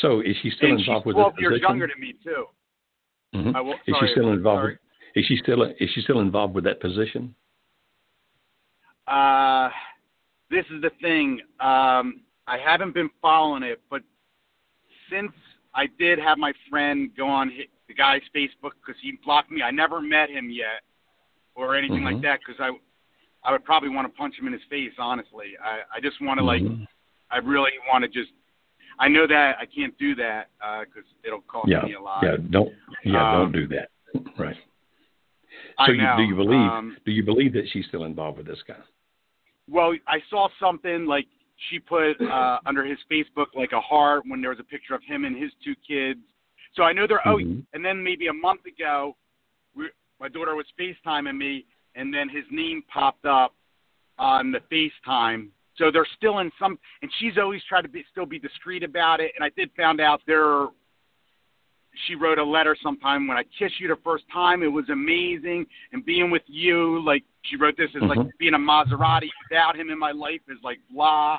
So is she still and she's involved with 12 years position? younger than me too. Mhm. I will, Is sorry, she still involved? With, is she still is she still involved with that position? Uh, this is the thing. Um, I haven't been following it, but since I did have my friend go on the guy's Facebook because he blocked me, I never met him yet or anything like Mhm. that because I, I would probably want to punch him in his face. Honestly, I, I just want to like, Mhm. I really want to just. I know that I can't do that because it'll cost Yeah, me a lot. yeah. Don't yeah, Um, don't do that. Right. I So you, know. do you believe Um, do you believe that she's still involved with this guy? Well, I saw something like she put uh, under his Facebook like a heart when there was a picture of him and his two kids. So I know they're oh, Mhm. and then maybe a month ago, we, my daughter was FaceTiming me, and then his name popped up on the FaceTime. So they're still in some, and she's always tried to be still be discreet about it. And I did found out there. She wrote a letter sometime when I kissed you the first time. It was amazing, and being with you, like she wrote this as Mhm. like being a Maserati without him in my life is like blah,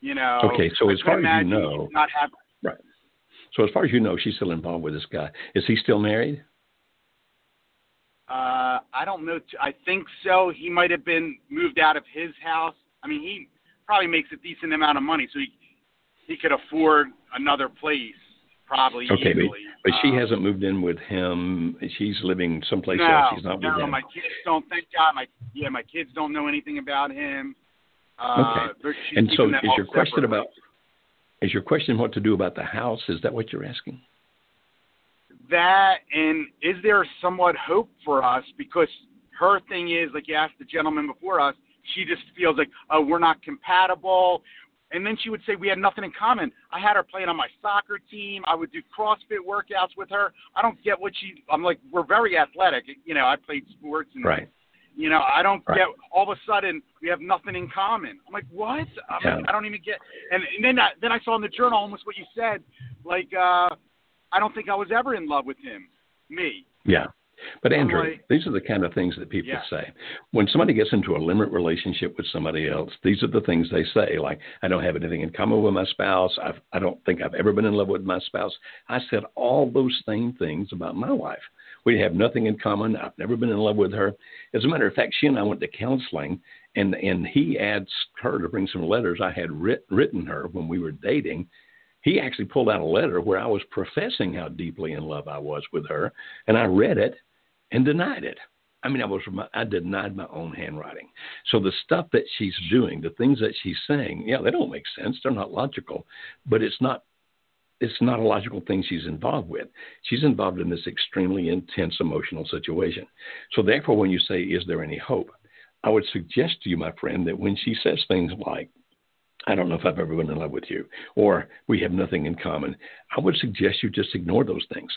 you know. Okay, so as far as you know- not have Right. So as far as you know, she's still involved with this guy. Is he still married? Uh, I don't know. I think so. He might have been moved out of his house. I mean, he probably makes a decent amount of money, so he he could afford another place probably Okay, but, easily. but she Um, hasn't moved in with him. She's living someplace no, else. She's not no, with him. my kids don't. Thank God, my yeah, my kids don't know anything about him. Uh, Okay. and so is your question about is your question what to do about the house? Is that what you're asking? that and is there somewhat hope for us because her thing is like you asked the gentleman before us she just feels like oh we're not compatible and then she would say we had nothing in common i had her playing on my soccer team i would do crossfit workouts with her i don't get what she i'm like we're very athletic you know i played sports and Right. You know i don't Right. get all of a sudden we have nothing in common i'm like what I'm Yeah. like, i don't even get and, and then I, then i saw in the journal almost what you said like uh I don't think I was ever in love with him. Me. Yeah. But Andrew, like- these are the kind of things that people Yeah. say. When somebody gets into a limerent relationship with somebody else, these are the things they say, like, I don't have anything in common with my spouse. I've, I don't think I've ever been in love with my spouse. I said all those same things about my wife. We have nothing in common. I've never been in love with her. As a matter of fact, she and I went to counseling, and, and he asked her to bring some letters I had writ, written her when we were dating he actually pulled out a letter where I was professing how deeply in love I was with her, and I read it and denied it. I mean, I was I denied my own handwriting. So the stuff that she's doing, the things that she's saying, yeah, they don't make sense. They're not logical, but it's not it's not a logical thing she's involved with. She's involved in this extremely intense emotional situation. So therefore, when you say, "Is there any hope?" I would suggest to you, my friend, that when she says things like, I don't know if I've ever been in love with you, or we have nothing in common. I would suggest you just ignore those things.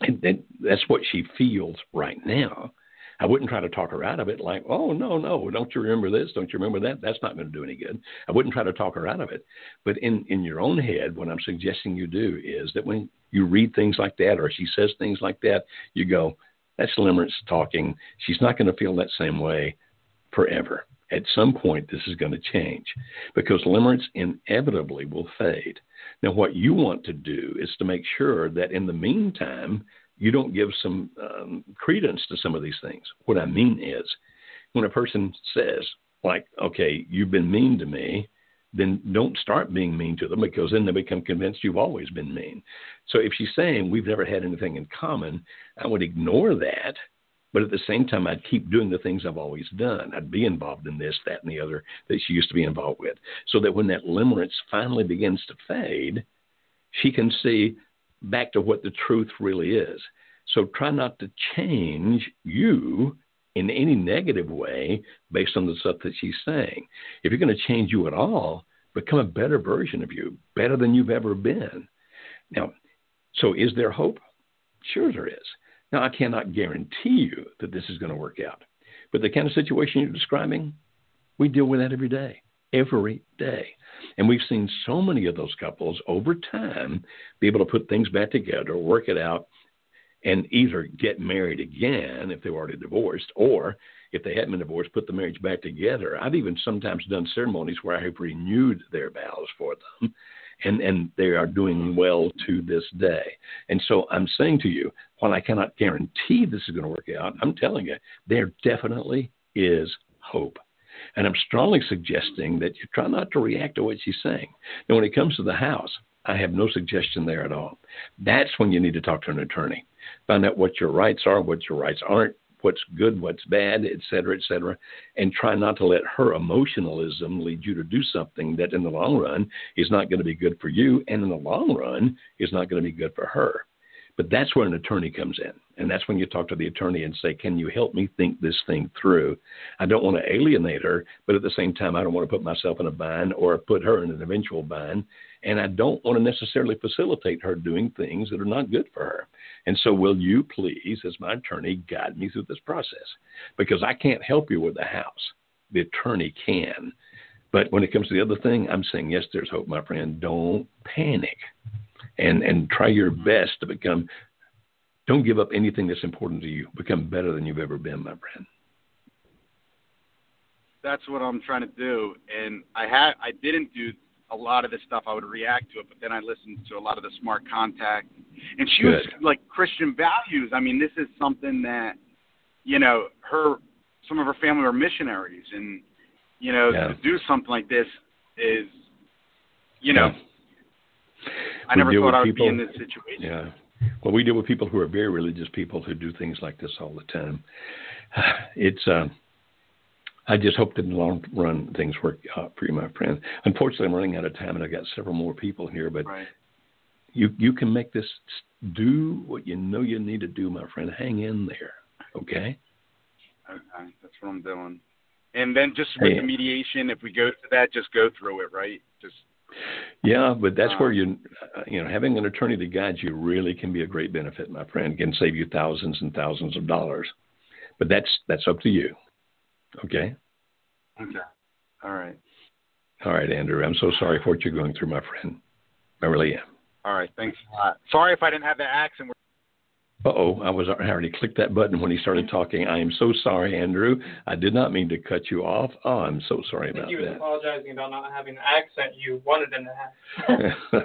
And, that's what she feels right now. I wouldn't try to talk her out of it like, oh, no, no, don't you remember this? Don't you remember that? That's not going to do any good. I wouldn't try to talk her out of it. But in, in your own head, what I'm suggesting you do is that when you read things like that or she says things like that, you go, that's limerence talking. She's not going to feel that same way forever at some point this is going to change because limerence inevitably will fade. Now, what you want to do is to make sure that in the meantime, you don't give some um, credence to some of these things. What I mean is, when a person says, like, okay, you've been mean to me, then don't start being mean to them because then they become convinced you've always been mean. So if she's saying we've never had anything in common, I would ignore that but at the same time, I'd keep doing the things I've always done. I'd be involved in this, that, and the other that she used to be involved with. So that when that limerence finally begins to fade, she can see back to what the truth really is. So try not to change you in any negative way based on the stuff that she's saying. If you're going to change you at all, become a better version of you, better than you've ever been. Now, so is there hope? Sure, there is. Now, I cannot guarantee you that this is going to work out. But the kind of situation you're describing, we deal with that every day, every day. And we've seen so many of those couples over time be able to put things back together, work it out, and either get married again if they were already divorced, or if they hadn't been divorced, put the marriage back together. I've even sometimes done ceremonies where I have renewed their vows for them, and, and they are doing well to this day. And so I'm saying to you, while I cannot guarantee this is going to work out, I'm telling you, there definitely is hope. And I'm strongly suggesting that you try not to react to what she's saying. Now, when it comes to the house, I have no suggestion there at all. That's when you need to talk to an attorney. Find out what your rights are, what your rights aren't, what's good, what's bad, et cetera, et cetera, and try not to let her emotionalism lead you to do something that in the long run is not going to be good for you and in the long run is not going to be good for her. But that's where an attorney comes in. And that's when you talk to the attorney and say, Can you help me think this thing through? I don't want to alienate her, but at the same time, I don't want to put myself in a bind or put her in an eventual bind. And I don't want to necessarily facilitate her doing things that are not good for her. And so, will you please, as my attorney, guide me through this process? Because I can't help you with the house. The attorney can. But when it comes to the other thing, I'm saying, yes, there's hope, my friend. Don't panic and and try your best to become don't give up anything that's important to you. Become better than you've ever been my friend. That's what i'm trying to do. And i had i didn't do a lot of this stuff i would react to it but then i listened to a lot of the smart contact. And she Good. was like christian values. I mean this is something that you know her some of her family are missionaries. And you know yeah. to do something like this is you know yeah I never thought I would people, be in this situation. Yeah. Well, we deal with people who are very religious people who do things like this all the time. It's. Uh, I just hope that in the long run things work out for you, my friend. Unfortunately, I'm running out of time, and I've got several more people here. But right. you you can make this do what you know you need to do, my friend. Hang in there, okay? Okay, that's what I'm doing. And then just with hey. the mediation, if we go to that, just go through it, right? Yeah, but that's where you, uh, you know, having an attorney that guides you really can be a great benefit, my friend. Can save you thousands and thousands of dollars, but that's that's up to you. Okay. Okay. All right. All right, Andrew. I'm so sorry for what you're going through, my friend. I really am. All right. Thanks a lot. Sorry if I didn't have the accent. Uh oh, I was I already clicked that button when he started talking. I am so sorry, Andrew. I did not mean to cut you off. Oh, I'm so sorry about that. He was that. apologizing about not having the accent you wanted him to have.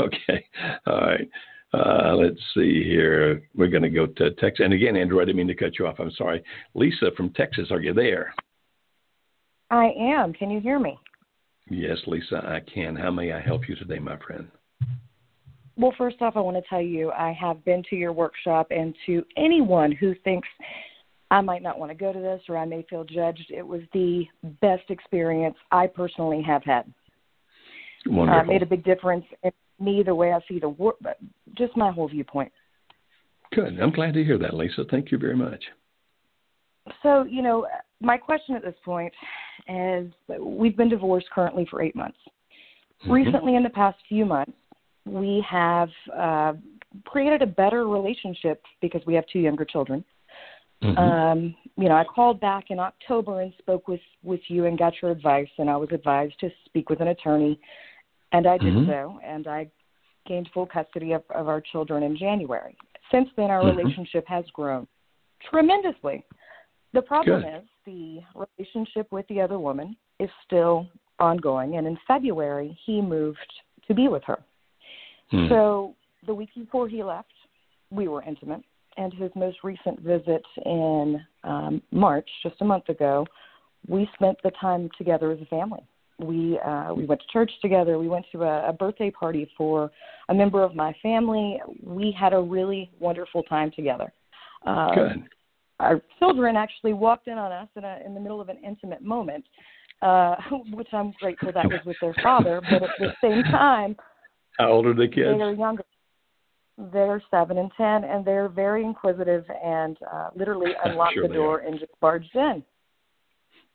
okay, all right. Uh, let's see here. We're going to go to Texas. And again, Andrew, I didn't mean to cut you off. I'm sorry. Lisa from Texas, are you there? I am. Can you hear me? Yes, Lisa, I can. How may I help you today, my friend? Well, first off, I want to tell you I have been to your workshop, and to anyone who thinks I might not want to go to this or I may feel judged, it was the best experience I personally have had. Wonderful. Uh, made a big difference in me, the way I see the but just my whole viewpoint. Good. I'm glad to hear that, Lisa. Thank you very much. So, you know, my question at this point is we've been divorced currently for eight months. Mm-hmm. Recently, in the past few months, we have uh, created a better relationship because we have two younger children. Mm-hmm. Um, you know, I called back in October and spoke with with you and got your advice, and I was advised to speak with an attorney, and I did mm-hmm. so, and I gained full custody of, of our children in January. Since then, our mm-hmm. relationship has grown tremendously. The problem Good. is the relationship with the other woman is still ongoing, and in February, he moved to be with her. Hmm. So the week before he left, we were intimate. And his most recent visit in um, March, just a month ago, we spent the time together as a family. We uh, we went to church together. We went to a, a birthday party for a member of my family. We had a really wonderful time together. Uh, Good. Our children actually walked in on us in, a, in the middle of an intimate moment, uh, which I'm grateful that was with their father. But at the same time, how old are the kids? They are younger. they're seven and ten, and they're very inquisitive and uh, literally unlocked sure the door and just barged in.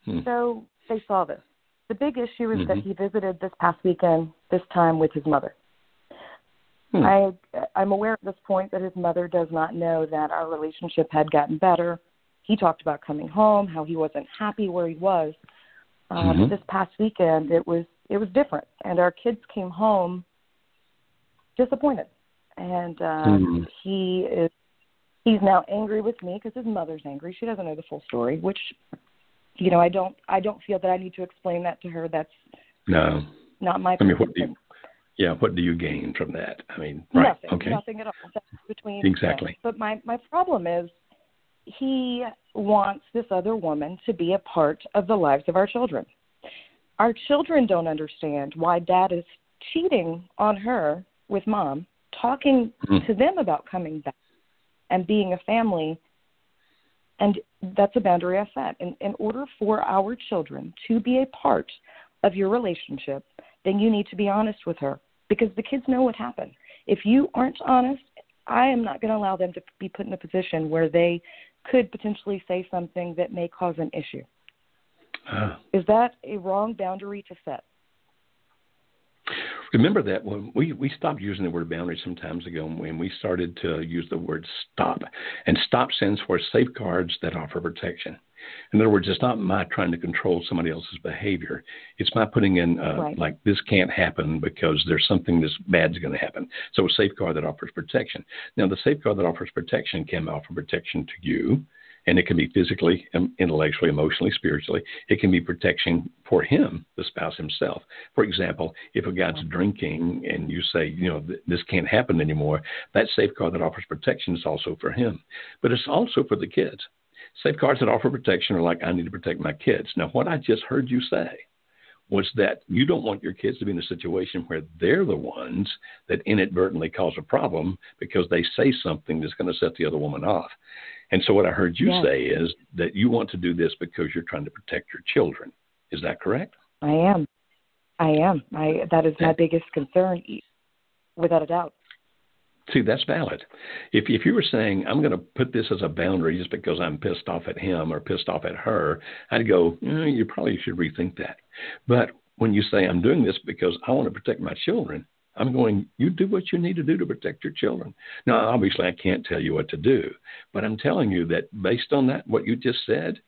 Hmm. So they saw this. The big issue is Mhm. that he visited this past weekend, this time with his mother. Hmm. I I'm aware at this point that his mother does not know that our relationship had gotten better. He talked about coming home, how he wasn't happy where he was. Um, Mhm. This past weekend, it was it was different, and our kids came home disappointed, and uh, Hmm. he is he's now angry with me because his mother's angry. She doesn't know the full story, which you know I don't I don't feel that I need to explain that to her. That's No. not my I mean, what do you, yeah, what do you gain from that? I mean, right. Nothing. okay. Nothing at all. That's between Exactly. them. But my my problem is he wants this other woman to be a part of the lives of our children. Our children don't understand why dad is cheating on her with mom, talking Mhm. to them about coming back and being a family. And that's a boundary I set. In, in order for our children to be a part of your relationship, then you need to be honest with her because the kids know what happened. If you aren't honest, I am not going to allow them to be put in a position where they could potentially say something that may cause an issue. Ah. Is that a wrong boundary to set? Remember that when we, we stopped using the word boundary some times ago when we started to use the word stop. And stop stands for safeguards that offer protection. In other words, it's not my trying to control somebody else's behavior. It's my putting in, uh, Right. like, this can't happen because there's something this bad's going to happen. So a safeguard that offers protection. Now, the safeguard that offers protection can offer protection to you, and it can be physically, intellectually, emotionally, spiritually. It can be protection for him, the spouse himself. For example, if a guy's drinking and you say, you know, this can't happen anymore, that safeguard that offers protection is also for him, but it's also for the kids. Safeguards that offer protection are like, I need to protect my kids. Now, what I just heard you say was that you don't want your kids to be in a situation where they're the ones that inadvertently cause a problem because they say something that's going to set the other woman off. And so, what I heard you Yes. say is that you want to do this because you're trying to protect your children. Is that correct? I am. I am. I that is my biggest concern, e- without a doubt. See, that's valid. If if you were saying I'm going to put this as a boundary just because I'm pissed off at him or pissed off at her, I'd go, "Mm, you probably should rethink that. But when you say I'm doing this because I want to protect my children, I'm going, you do what you need to do to protect your children. Now, obviously, I can't tell you what to do, but I'm telling you that based on that, what you just said,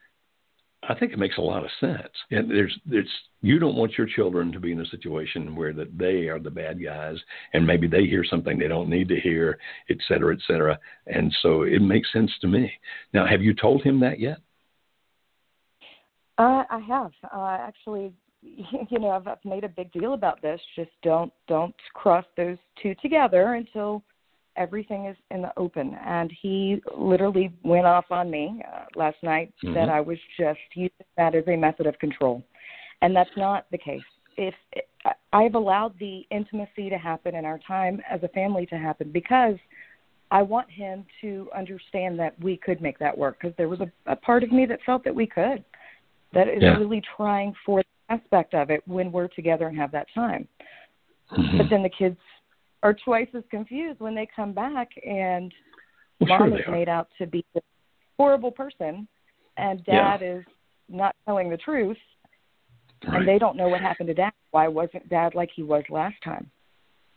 I think it makes a lot of sense. And there's, there's, you don't want your children to be in a situation where that they are the bad guys, and maybe they hear something they don't need to hear, et cetera, et cetera. And so it makes sense to me. Now, have you told him that yet? Uh, I have uh, actually. You know, I've, I've made a big deal about this. Just don't don't cross those two together until everything is in the open. And he literally went off on me uh, last night Mhm. that I was just using that as a method of control, and that's not the case. If I've allowed the intimacy to happen and our time as a family to happen because I want him to understand that we could make that work because there was a, a part of me that felt that we could. That is Yeah. really trying for aspect of it when we're together and have that time. Mhm. But then the kids are twice as confused when they come back and Well, mom sure is made out to be this horrible person and Yeah. dad is not telling the truth Right. and they don't know what happened to dad. Why wasn't dad like he was last time?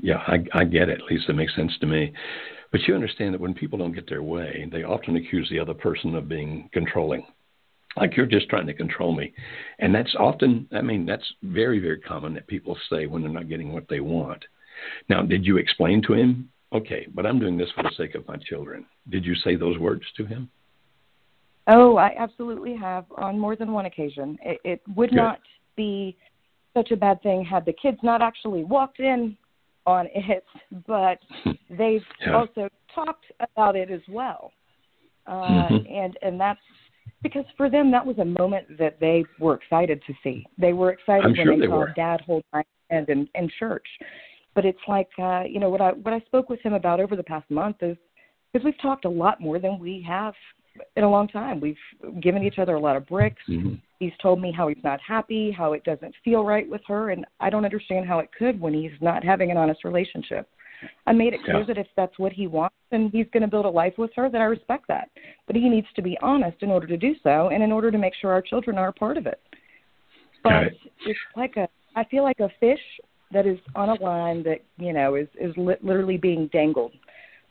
Yeah, I, I get it. At least it makes sense to me. But you understand that when people don't get their way, they often accuse the other person of being controlling. Like you're just trying to control me. And that's often, I mean, that's very, very common that people say when they're not getting what they want. Now, did you explain to him, okay, but I'm doing this for the sake of my children? Did you say those words to him? Oh, I absolutely have on more than one occasion. It, it would Good. not be such a bad thing had the kids not actually walked in on it, but they've Yeah. also talked about it as well. Uh, Mhm. And and that's because for them that was a moment that they were excited to see. They were excited I'm when sure they, saw were. Dad hold my hand in, in church. But it's like uh, you know what I what I spoke with him about over the past month is because we've talked a lot more than we have in a long time. We've given each other a lot of bricks. Mhm. He's told me how he's not happy, how it doesn't feel right with her, and I don't understand how it could when he's not having an honest relationship. I made it clear Yeah. that if that's what he wants and he's going to build a life with her, that I respect that. But he needs to be honest in order to do so, and in order to make sure our children are a part of it. But it. it's like a, I feel like a fish that is on a line that you know is is li- literally being dangled.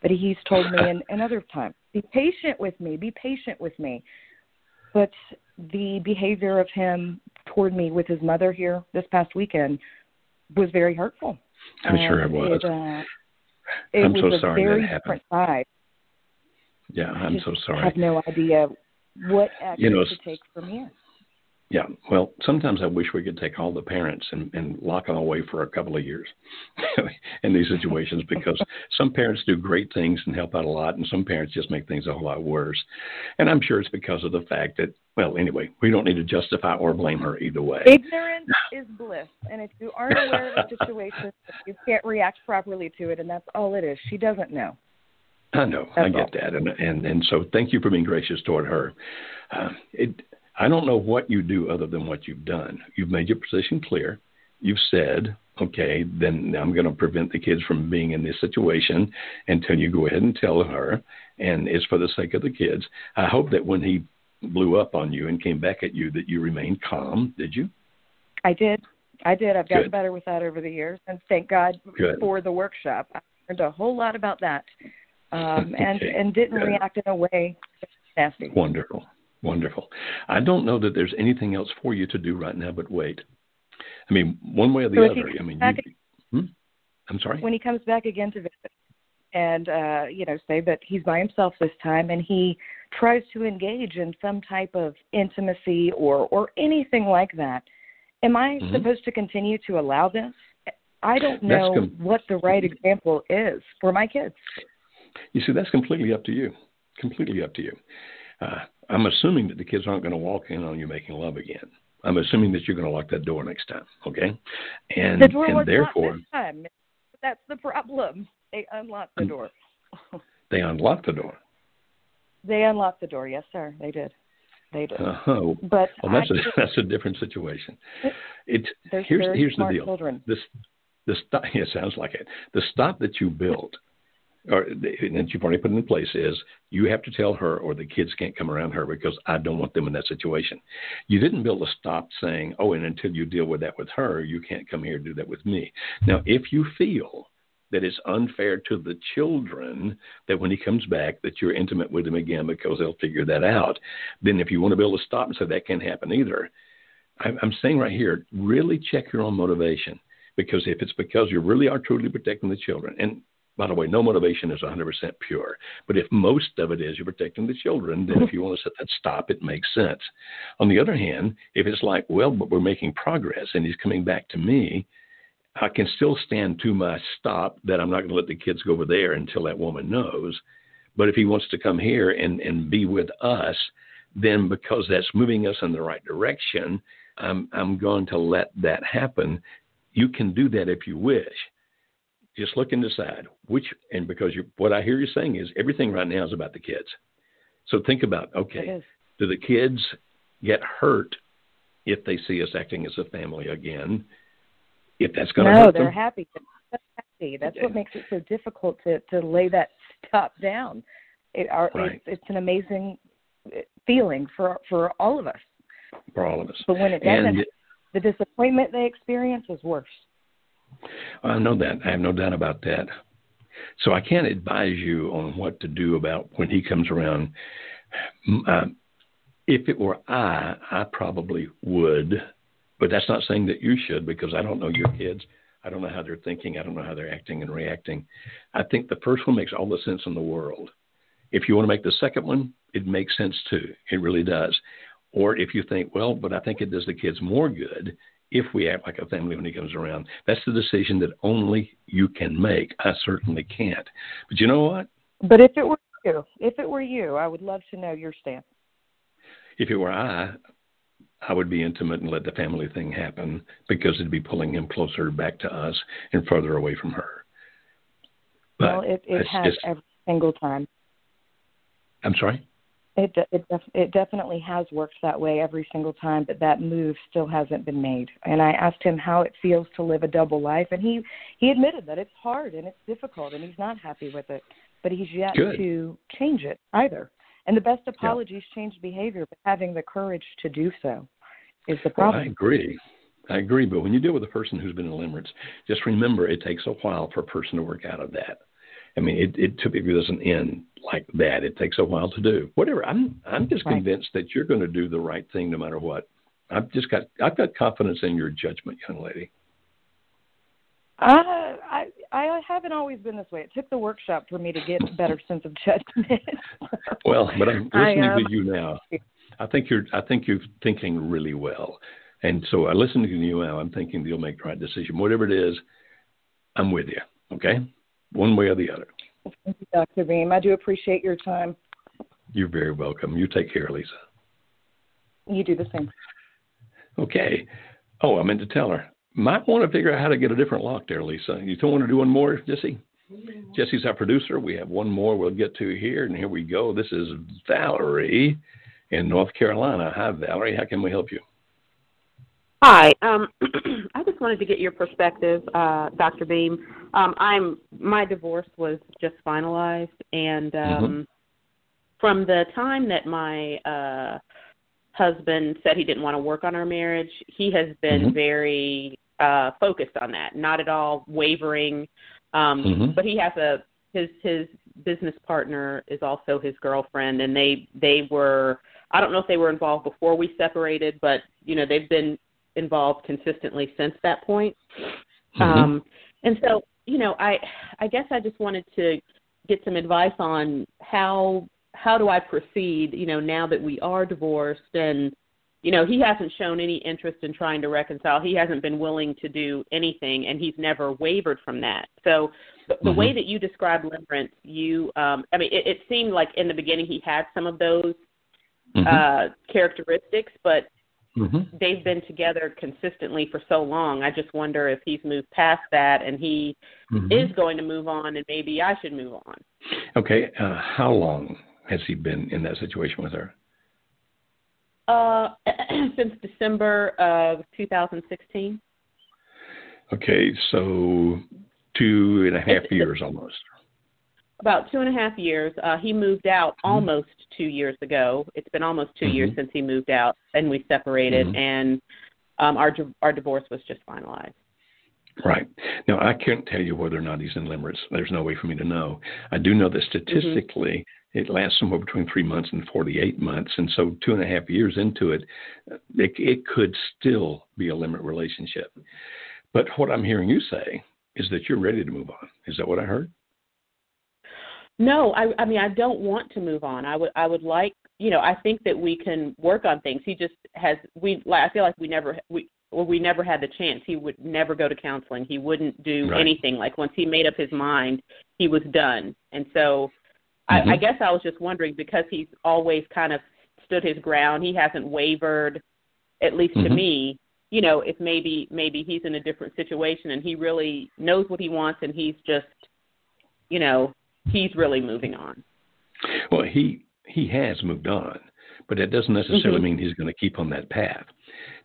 But he's told me in, in other times, be patient with me, be patient with me. But the behavior of him toward me with his mother here this past weekend was very hurtful. I'm sure it And was. uh, it I'm was so a sorry that happened. different side. Yeah, I'm so sorry. I have no idea what action You know, to take from here. Yeah, well, sometimes I wish we could take all the parents and, and lock them away for a couple of years in these situations because some parents do great things and help out a lot, and some parents just make things a whole lot worse. And I'm sure it's because of the fact that, well, anyway, we don't need to justify or blame her either way. Ignorance is bliss, and if you aren't aware of a situation, you can't react properly to it, and that's all it is. She doesn't know. I know, I get all. that, and and and so thank you for being gracious toward her. Uh, it, I don't know what you do other than what you've done. You've made your position clear. You've said, okay, then I'm going to prevent the kids from being in this situation until you go ahead and tell her, and it's for the sake of the kids. I hope that when he blew up on you and came back at you, that you remained calm. Did you? I did. I did. I've gotten Good. better with that over the years, and thank God Good. for the workshop. I learned a whole lot about that, um, and Okay. and didn't Good. react in a way nasty. Wonderful. Wonderful. I don't know that there's anything else for you to do right now but wait. I mean, one way or the So other. I mean, you, hmm? I'm sorry. when he comes back again to visit and uh you know say that he's by himself this time and he tries to engage in some type of intimacy or or anything like that am i Mhm. supposed to continue to allow this i don't know com- what the right example is for my kids You see, that's completely up to you. Completely up to you. Uh, I'm assuming that the kids aren't going to walk in on you making love again. I'm assuming that you're going to lock that door next time. Okay. And the door and therefore locked this time that's the problem they unlocked the Mm. door they unlock the door. they unlocked the door yes sir they did they did Uh-huh. but Well, that's I a that's a different situation. It's here's here's the deal. children This the stop. It sounds like it. The stop that you built, or that you've already put in place, is you have to tell her, or the kids can't come around her because I don't want them in that situation. You didn't build a stop saying, oh, and until you deal with that with her, you can't come here and do that with me. Now, if you feel that it's unfair to the children that when he comes back that you're intimate with him again because they'll figure that out then if you want to build a stop and say that can't happen either I'm, I'm saying right here really check your own motivation because if it's because you really are truly protecting the children and by the way, no motivation is 100% pure. But if most of it is you're protecting the children, then if you want to set that stop, it makes sense. On the other hand, if it's like, well, but we're making progress and he's coming back to me, I can still stand to my stop that I'm not going to let the kids go over there until that woman knows. But if he wants to come here and, and be with us, then because that's moving us in the right direction, I'm, I'm going to let that happen. You can do that if you wish. Just look and decide which, and because you, what I hear you saying is everything right now is about the kids. So think about, okay, do the kids get hurt if they see us acting as a family again? If that's going to no, hurt they're them, happy. They're happy. That's what makes it so difficult to to lay that stuff down. It, our, Right. it's, it's an amazing uh, feeling for for all of us. for all of us. But when it doesn't, And the disappointment they experience is worse. I know that. I have no doubt about that. So I can't advise you on what to do about when he comes around. Uh, if it were I, I probably would, but that's not saying that you should because I don't know your kids. I don't know how they're thinking. I don't know how they're acting and reacting. I think the first one makes all the sense in the world. If you want to make the second one, it makes sense too. It really does. Or if you think, well, but I think it does the kids more good if we act like a family when he comes around. That's the decision that only you can make. I certainly can't. But you know what? But if it were you, if it were you, I would love to know your stance. If it were I, I would be intimate and let the family thing happen because it'd be pulling him closer back to us and further away from her. But well, it it has just- every single time. I'm sorry. It it it definitely has worked that way every single time, but that move still hasn't been made. And I asked him how it feels to live a double life, and he he admitted that it's hard and it's difficult, and he's not happy with it. But he's yet Good. to change it either. And the best apologies yeah. change behavior, but having the courage to do so is the problem. Well. I agree. I agree. But when you deal with a person who's been in limerence, just remember it takes a while for a person to work out of that. I mean, it, it typically doesn't end like that. It takes a while to do. Whatever. I'm I'm just Right. convinced that you're going to do the right thing no matter what. I've just got I've got confidence in your judgment, young lady. Uh, I I haven't always been this way. It took the workshop for me to get a better sense of judgment. Well, but I'm I, listening um, to you now. I think you're I think you're thinking really well. And so I listen to you now. I'm thinking you'll make the right decision. Whatever it is, I'm with you. Okay, one way or the other. Thank you, Dr. Beam. I do appreciate your time. You're very welcome. You take care, Lisa. You do the same. Okay. Oh, I meant to tell her. Might want to figure out how to get a different lock there, Lisa. You don't want to do one more, Jesse? Jesse's our producer. We have one more we'll get to here, and here we go. This is Valerie in North Carolina. Hi, Valerie. How can we help you? Hi. Um, I just wanted to get your perspective, uh, Dr. Beam. Um, I'm my divorce was just finalized, and um, from the time that my uh, husband said he didn't want to work on our marriage, he has been Mhm. very uh, focused on that, not at all wavering. Um, Mhm. But he has a his his business partner is also his girlfriend, and they they were I don't know if they were involved before we separated, but you know they've been involved consistently since that point. Mhm. Um, and so, you know, I I guess I just wanted to get some advice on how how do I proceed, you know, now that we are divorced and you know, he hasn't shown any interest in trying to reconcile. He hasn't been willing to do anything and he's never wavered from that. So the, the way that you described limerence, you um I mean it, it seemed like in the beginning he had some of those Mhm. uh characteristics, but Mhm. they've been together consistently for so long. I just wonder if he's moved past that and he Mhm. is going to move on, and maybe I should move on. Okay. Uh, how long has he been in that situation with her? Uh, since December of 2016. Okay, so two and a half years almost. About two and a half years. Uh, he moved out almost two years ago. It's been almost 2 years Mhm. since he moved out, and we separated, Mhm. and um, our our divorce was just finalized. Right. Now, I can't tell you whether or not he's in limerence. There's no way for me to know. I do know that statistically, it lasts somewhere between three months and 48 months. And so, two and a half years into it, it, it could still be a limerent relationship. But what I'm hearing you say is that you're ready to move on. Is that what I heard? No, I I mean I don't want to move on. I would I would like you know I think that we can work on things. He just has we like I feel like we never we well we never had the chance. He would never go to counseling. He wouldn't do Right. anything. Like once he made up his mind, he was done. And so I, I Mhm. guess I was just wondering because he's always kind of stood his ground. He hasn't wavered, at least to Mhm. me. You know, if maybe maybe he's in a different situation and he really knows what he wants and he's just, you know, he's really moving on. Well, he he has moved on, but that doesn't necessarily Mhm. mean he's going to keep on that path.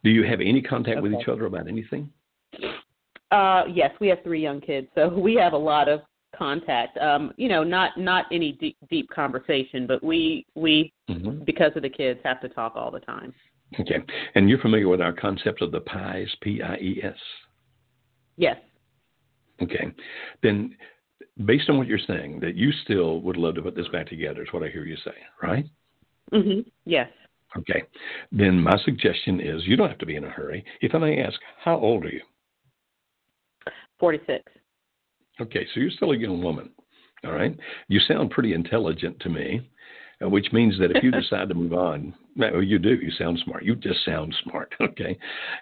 Do you have any contact with each other about anything? Uh, yes, we have three young kids, so we have a lot of contact. Um, you know, not not any deep deep conversation, but we we Mhm. because of the kids have to talk all the time. Okay. And you're familiar with our concept of the PIES, P I E S? Yes. Okay. Then, based on what you're saying, that you still would love to put this back together, is what I hear you say, right? Mm-hmm. Yes. Okay. Then, my suggestion is you don't have to be in a hurry. If I may ask, how old are you? Forty six. Okay, so you're still a young woman. All right. You sound pretty intelligent to me, uh, which means that if you decide to move on, well, you do. You sound smart. You just sound smart. Okay.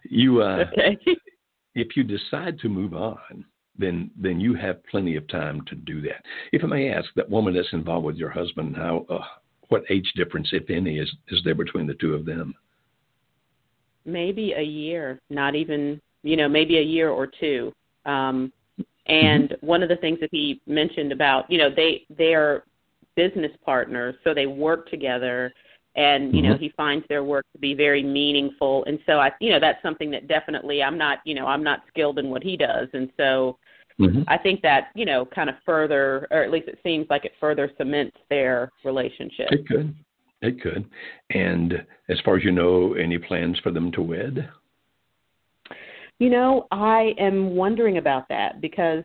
You uh, Okay. if you decide to move on, then then you have plenty of time to do that. If I may ask, that woman that's involved with your husband, how uh, what age difference, if any, is is there between the two of them? maybe a year, not even you know, maybe a year or two. Um, and one of the things that he mentioned about, you know, they they are business partners, so they work together and you know mm-hmm. he finds their work to be very meaningful and so i you know that's something that definitely i'm not you know i'm not skilled in what he does and so mm-hmm. i think that you know kind of further or at least it seems like it further cements their relationship it could it could and as far as you know any plans for them to wed you know i am wondering about that because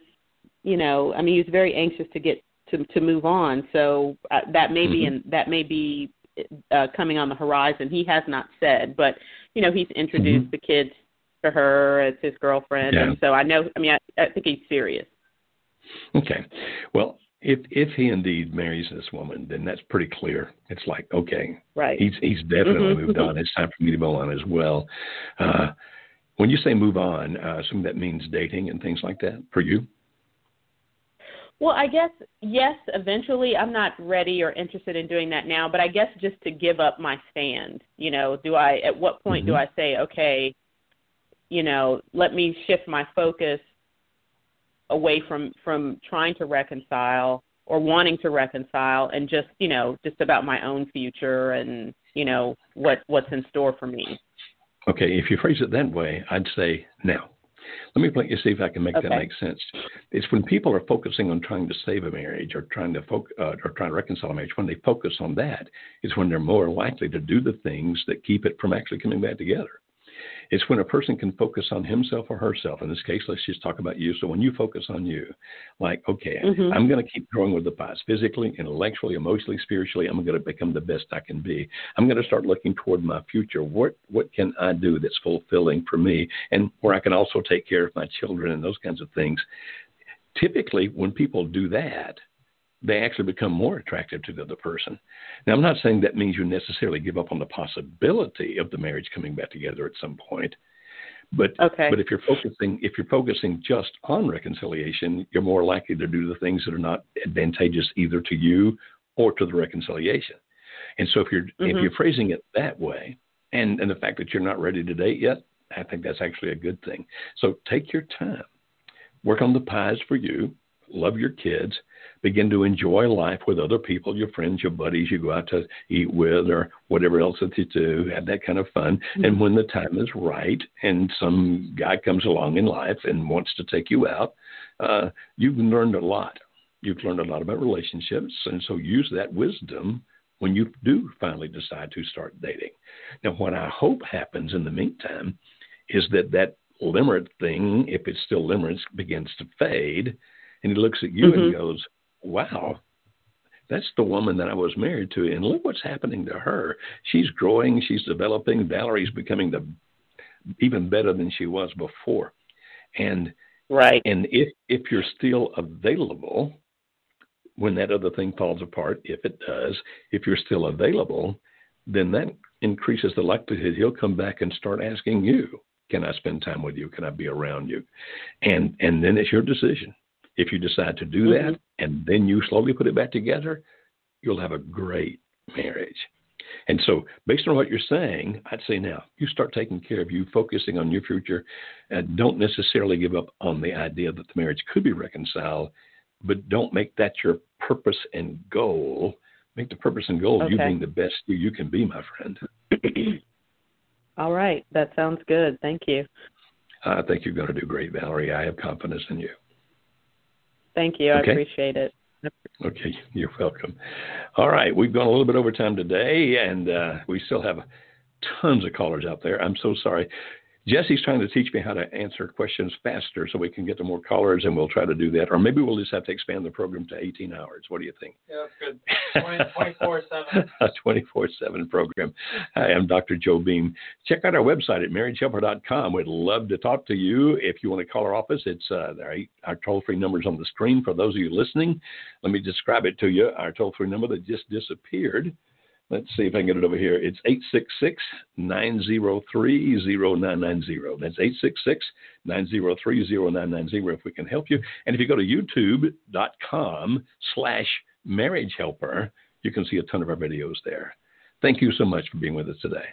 you know i mean he was very anxious to get to to move on so uh, that may mm-hmm. be in that may be uh, coming on the horizon. He has not said, but you know, he's introduced mm-hmm. the kids to her as his girlfriend, yeah. and so I know. I mean, I, I think he's serious. Okay, well, if if he indeed marries this woman, then that's pretty clear. It's like, okay, right? He's he's definitely mm-hmm. moved on. It's time for me to move on as well. Uh, when you say move on, uh, I assume that means dating and things like that for you. Well, I guess yes, eventually. I'm not ready or interested in doing that now, but I guess just to give up my stand. You know, do I at what point mm-hmm. do I say, okay, you know, let me shift my focus away from from trying to reconcile or wanting to reconcile and just, you know, just about my own future and, you know, what what's in store for me. Okay, if you phrase it that way, I'd say now. Let me let you see if I can make okay. that make sense. It's when people are focusing on trying to save a marriage or trying to fo- uh, or trying to reconcile a marriage. When they focus on that, it's when they're more likely to do the things that keep it from actually coming back together. It's when a person can focus on himself or herself. In this case, let's just talk about you. So when you focus on you, like, okay, mm-hmm. I'm going to keep growing with the past, physically, intellectually, emotionally, spiritually. I'm going to become the best I can be. I'm going to start looking toward my future. What what can I do that's fulfilling for me, and where I can also take care of my children and those kinds of things. Typically, when people do that, they actually become more attractive to the other person. Now, I'm not saying that means you necessarily give up on the possibility of the marriage coming back together at some point. But okay. but if you're focusing if you're focusing just on reconciliation, you're more likely to do the things that are not advantageous either to you or to the reconciliation. And so if you're mm-hmm. if you're phrasing it that way, and and the fact that you're not ready to date yet, I think that's actually a good thing. So take your time, work on the pies for you, love your kids, begin to enjoy life with other people, your friends, your buddies you go out to eat with, or whatever else that you do, have that kind of fun. Mm-hmm. And when the time is right and some guy comes along in life and wants to take you out, uh, you've learned a lot. You've learned a lot about relationships, and so use that wisdom when you do finally decide to start dating. Now, what I hope happens in the meantime is that that limerence thing, if it's still limerence, begins to fade and he looks at you mm-hmm. and goes, "Wow, that's the woman that I was married to, and look what's happening to her. She's growing, she's developing. Valerie's becoming the even better than she was before." And right, and if if you're still available when that other thing falls apart, if it does, if you're still available, then that increases the likelihood he'll come back and start asking you, "Can I spend time with you? Can I be around you?" And and then it's your decision if you decide to do mm-hmm. that and then you slowly put it back together, you'll have a great marriage. And so, based on what you're saying, I'd say now you start taking care of you, focusing on your future, and don't necessarily give up on the idea that the marriage could be reconciled, but don't make that your purpose and goal. Make the purpose and goal okay. you being the best you, you can be, my friend. All right, that sounds good. Thank you. I think you're going to do great, Valerie. I have confidence in you. Thank you. Okay. I appreciate it. Okay, you're welcome. All right, we've gone a little bit over time today, and uh, we still have tons of callers out there. I'm so sorry. Jesse's trying to teach me how to answer questions faster so we can get to more callers, and we'll try to do that. Or maybe we'll just have to expand the program to 18 hours. What do you think? Yeah, that's good. 24 7. A 24 7 program. Hi, I'm Dr. Joe Beam. Check out our website at marriagehelper.com. We'd love to talk to you. If you want to call our office, it's uh, our toll free numbers on the screen for those of you listening. Let me describe it to you. Our toll free number that just disappeared Let's see if I can get it over here. It's 866 903 0990. That's 866 903 0990 if we can help you. And if you go to youtube.com slash marriage helper, you can see a ton of our videos there. Thank you so much for being with us today.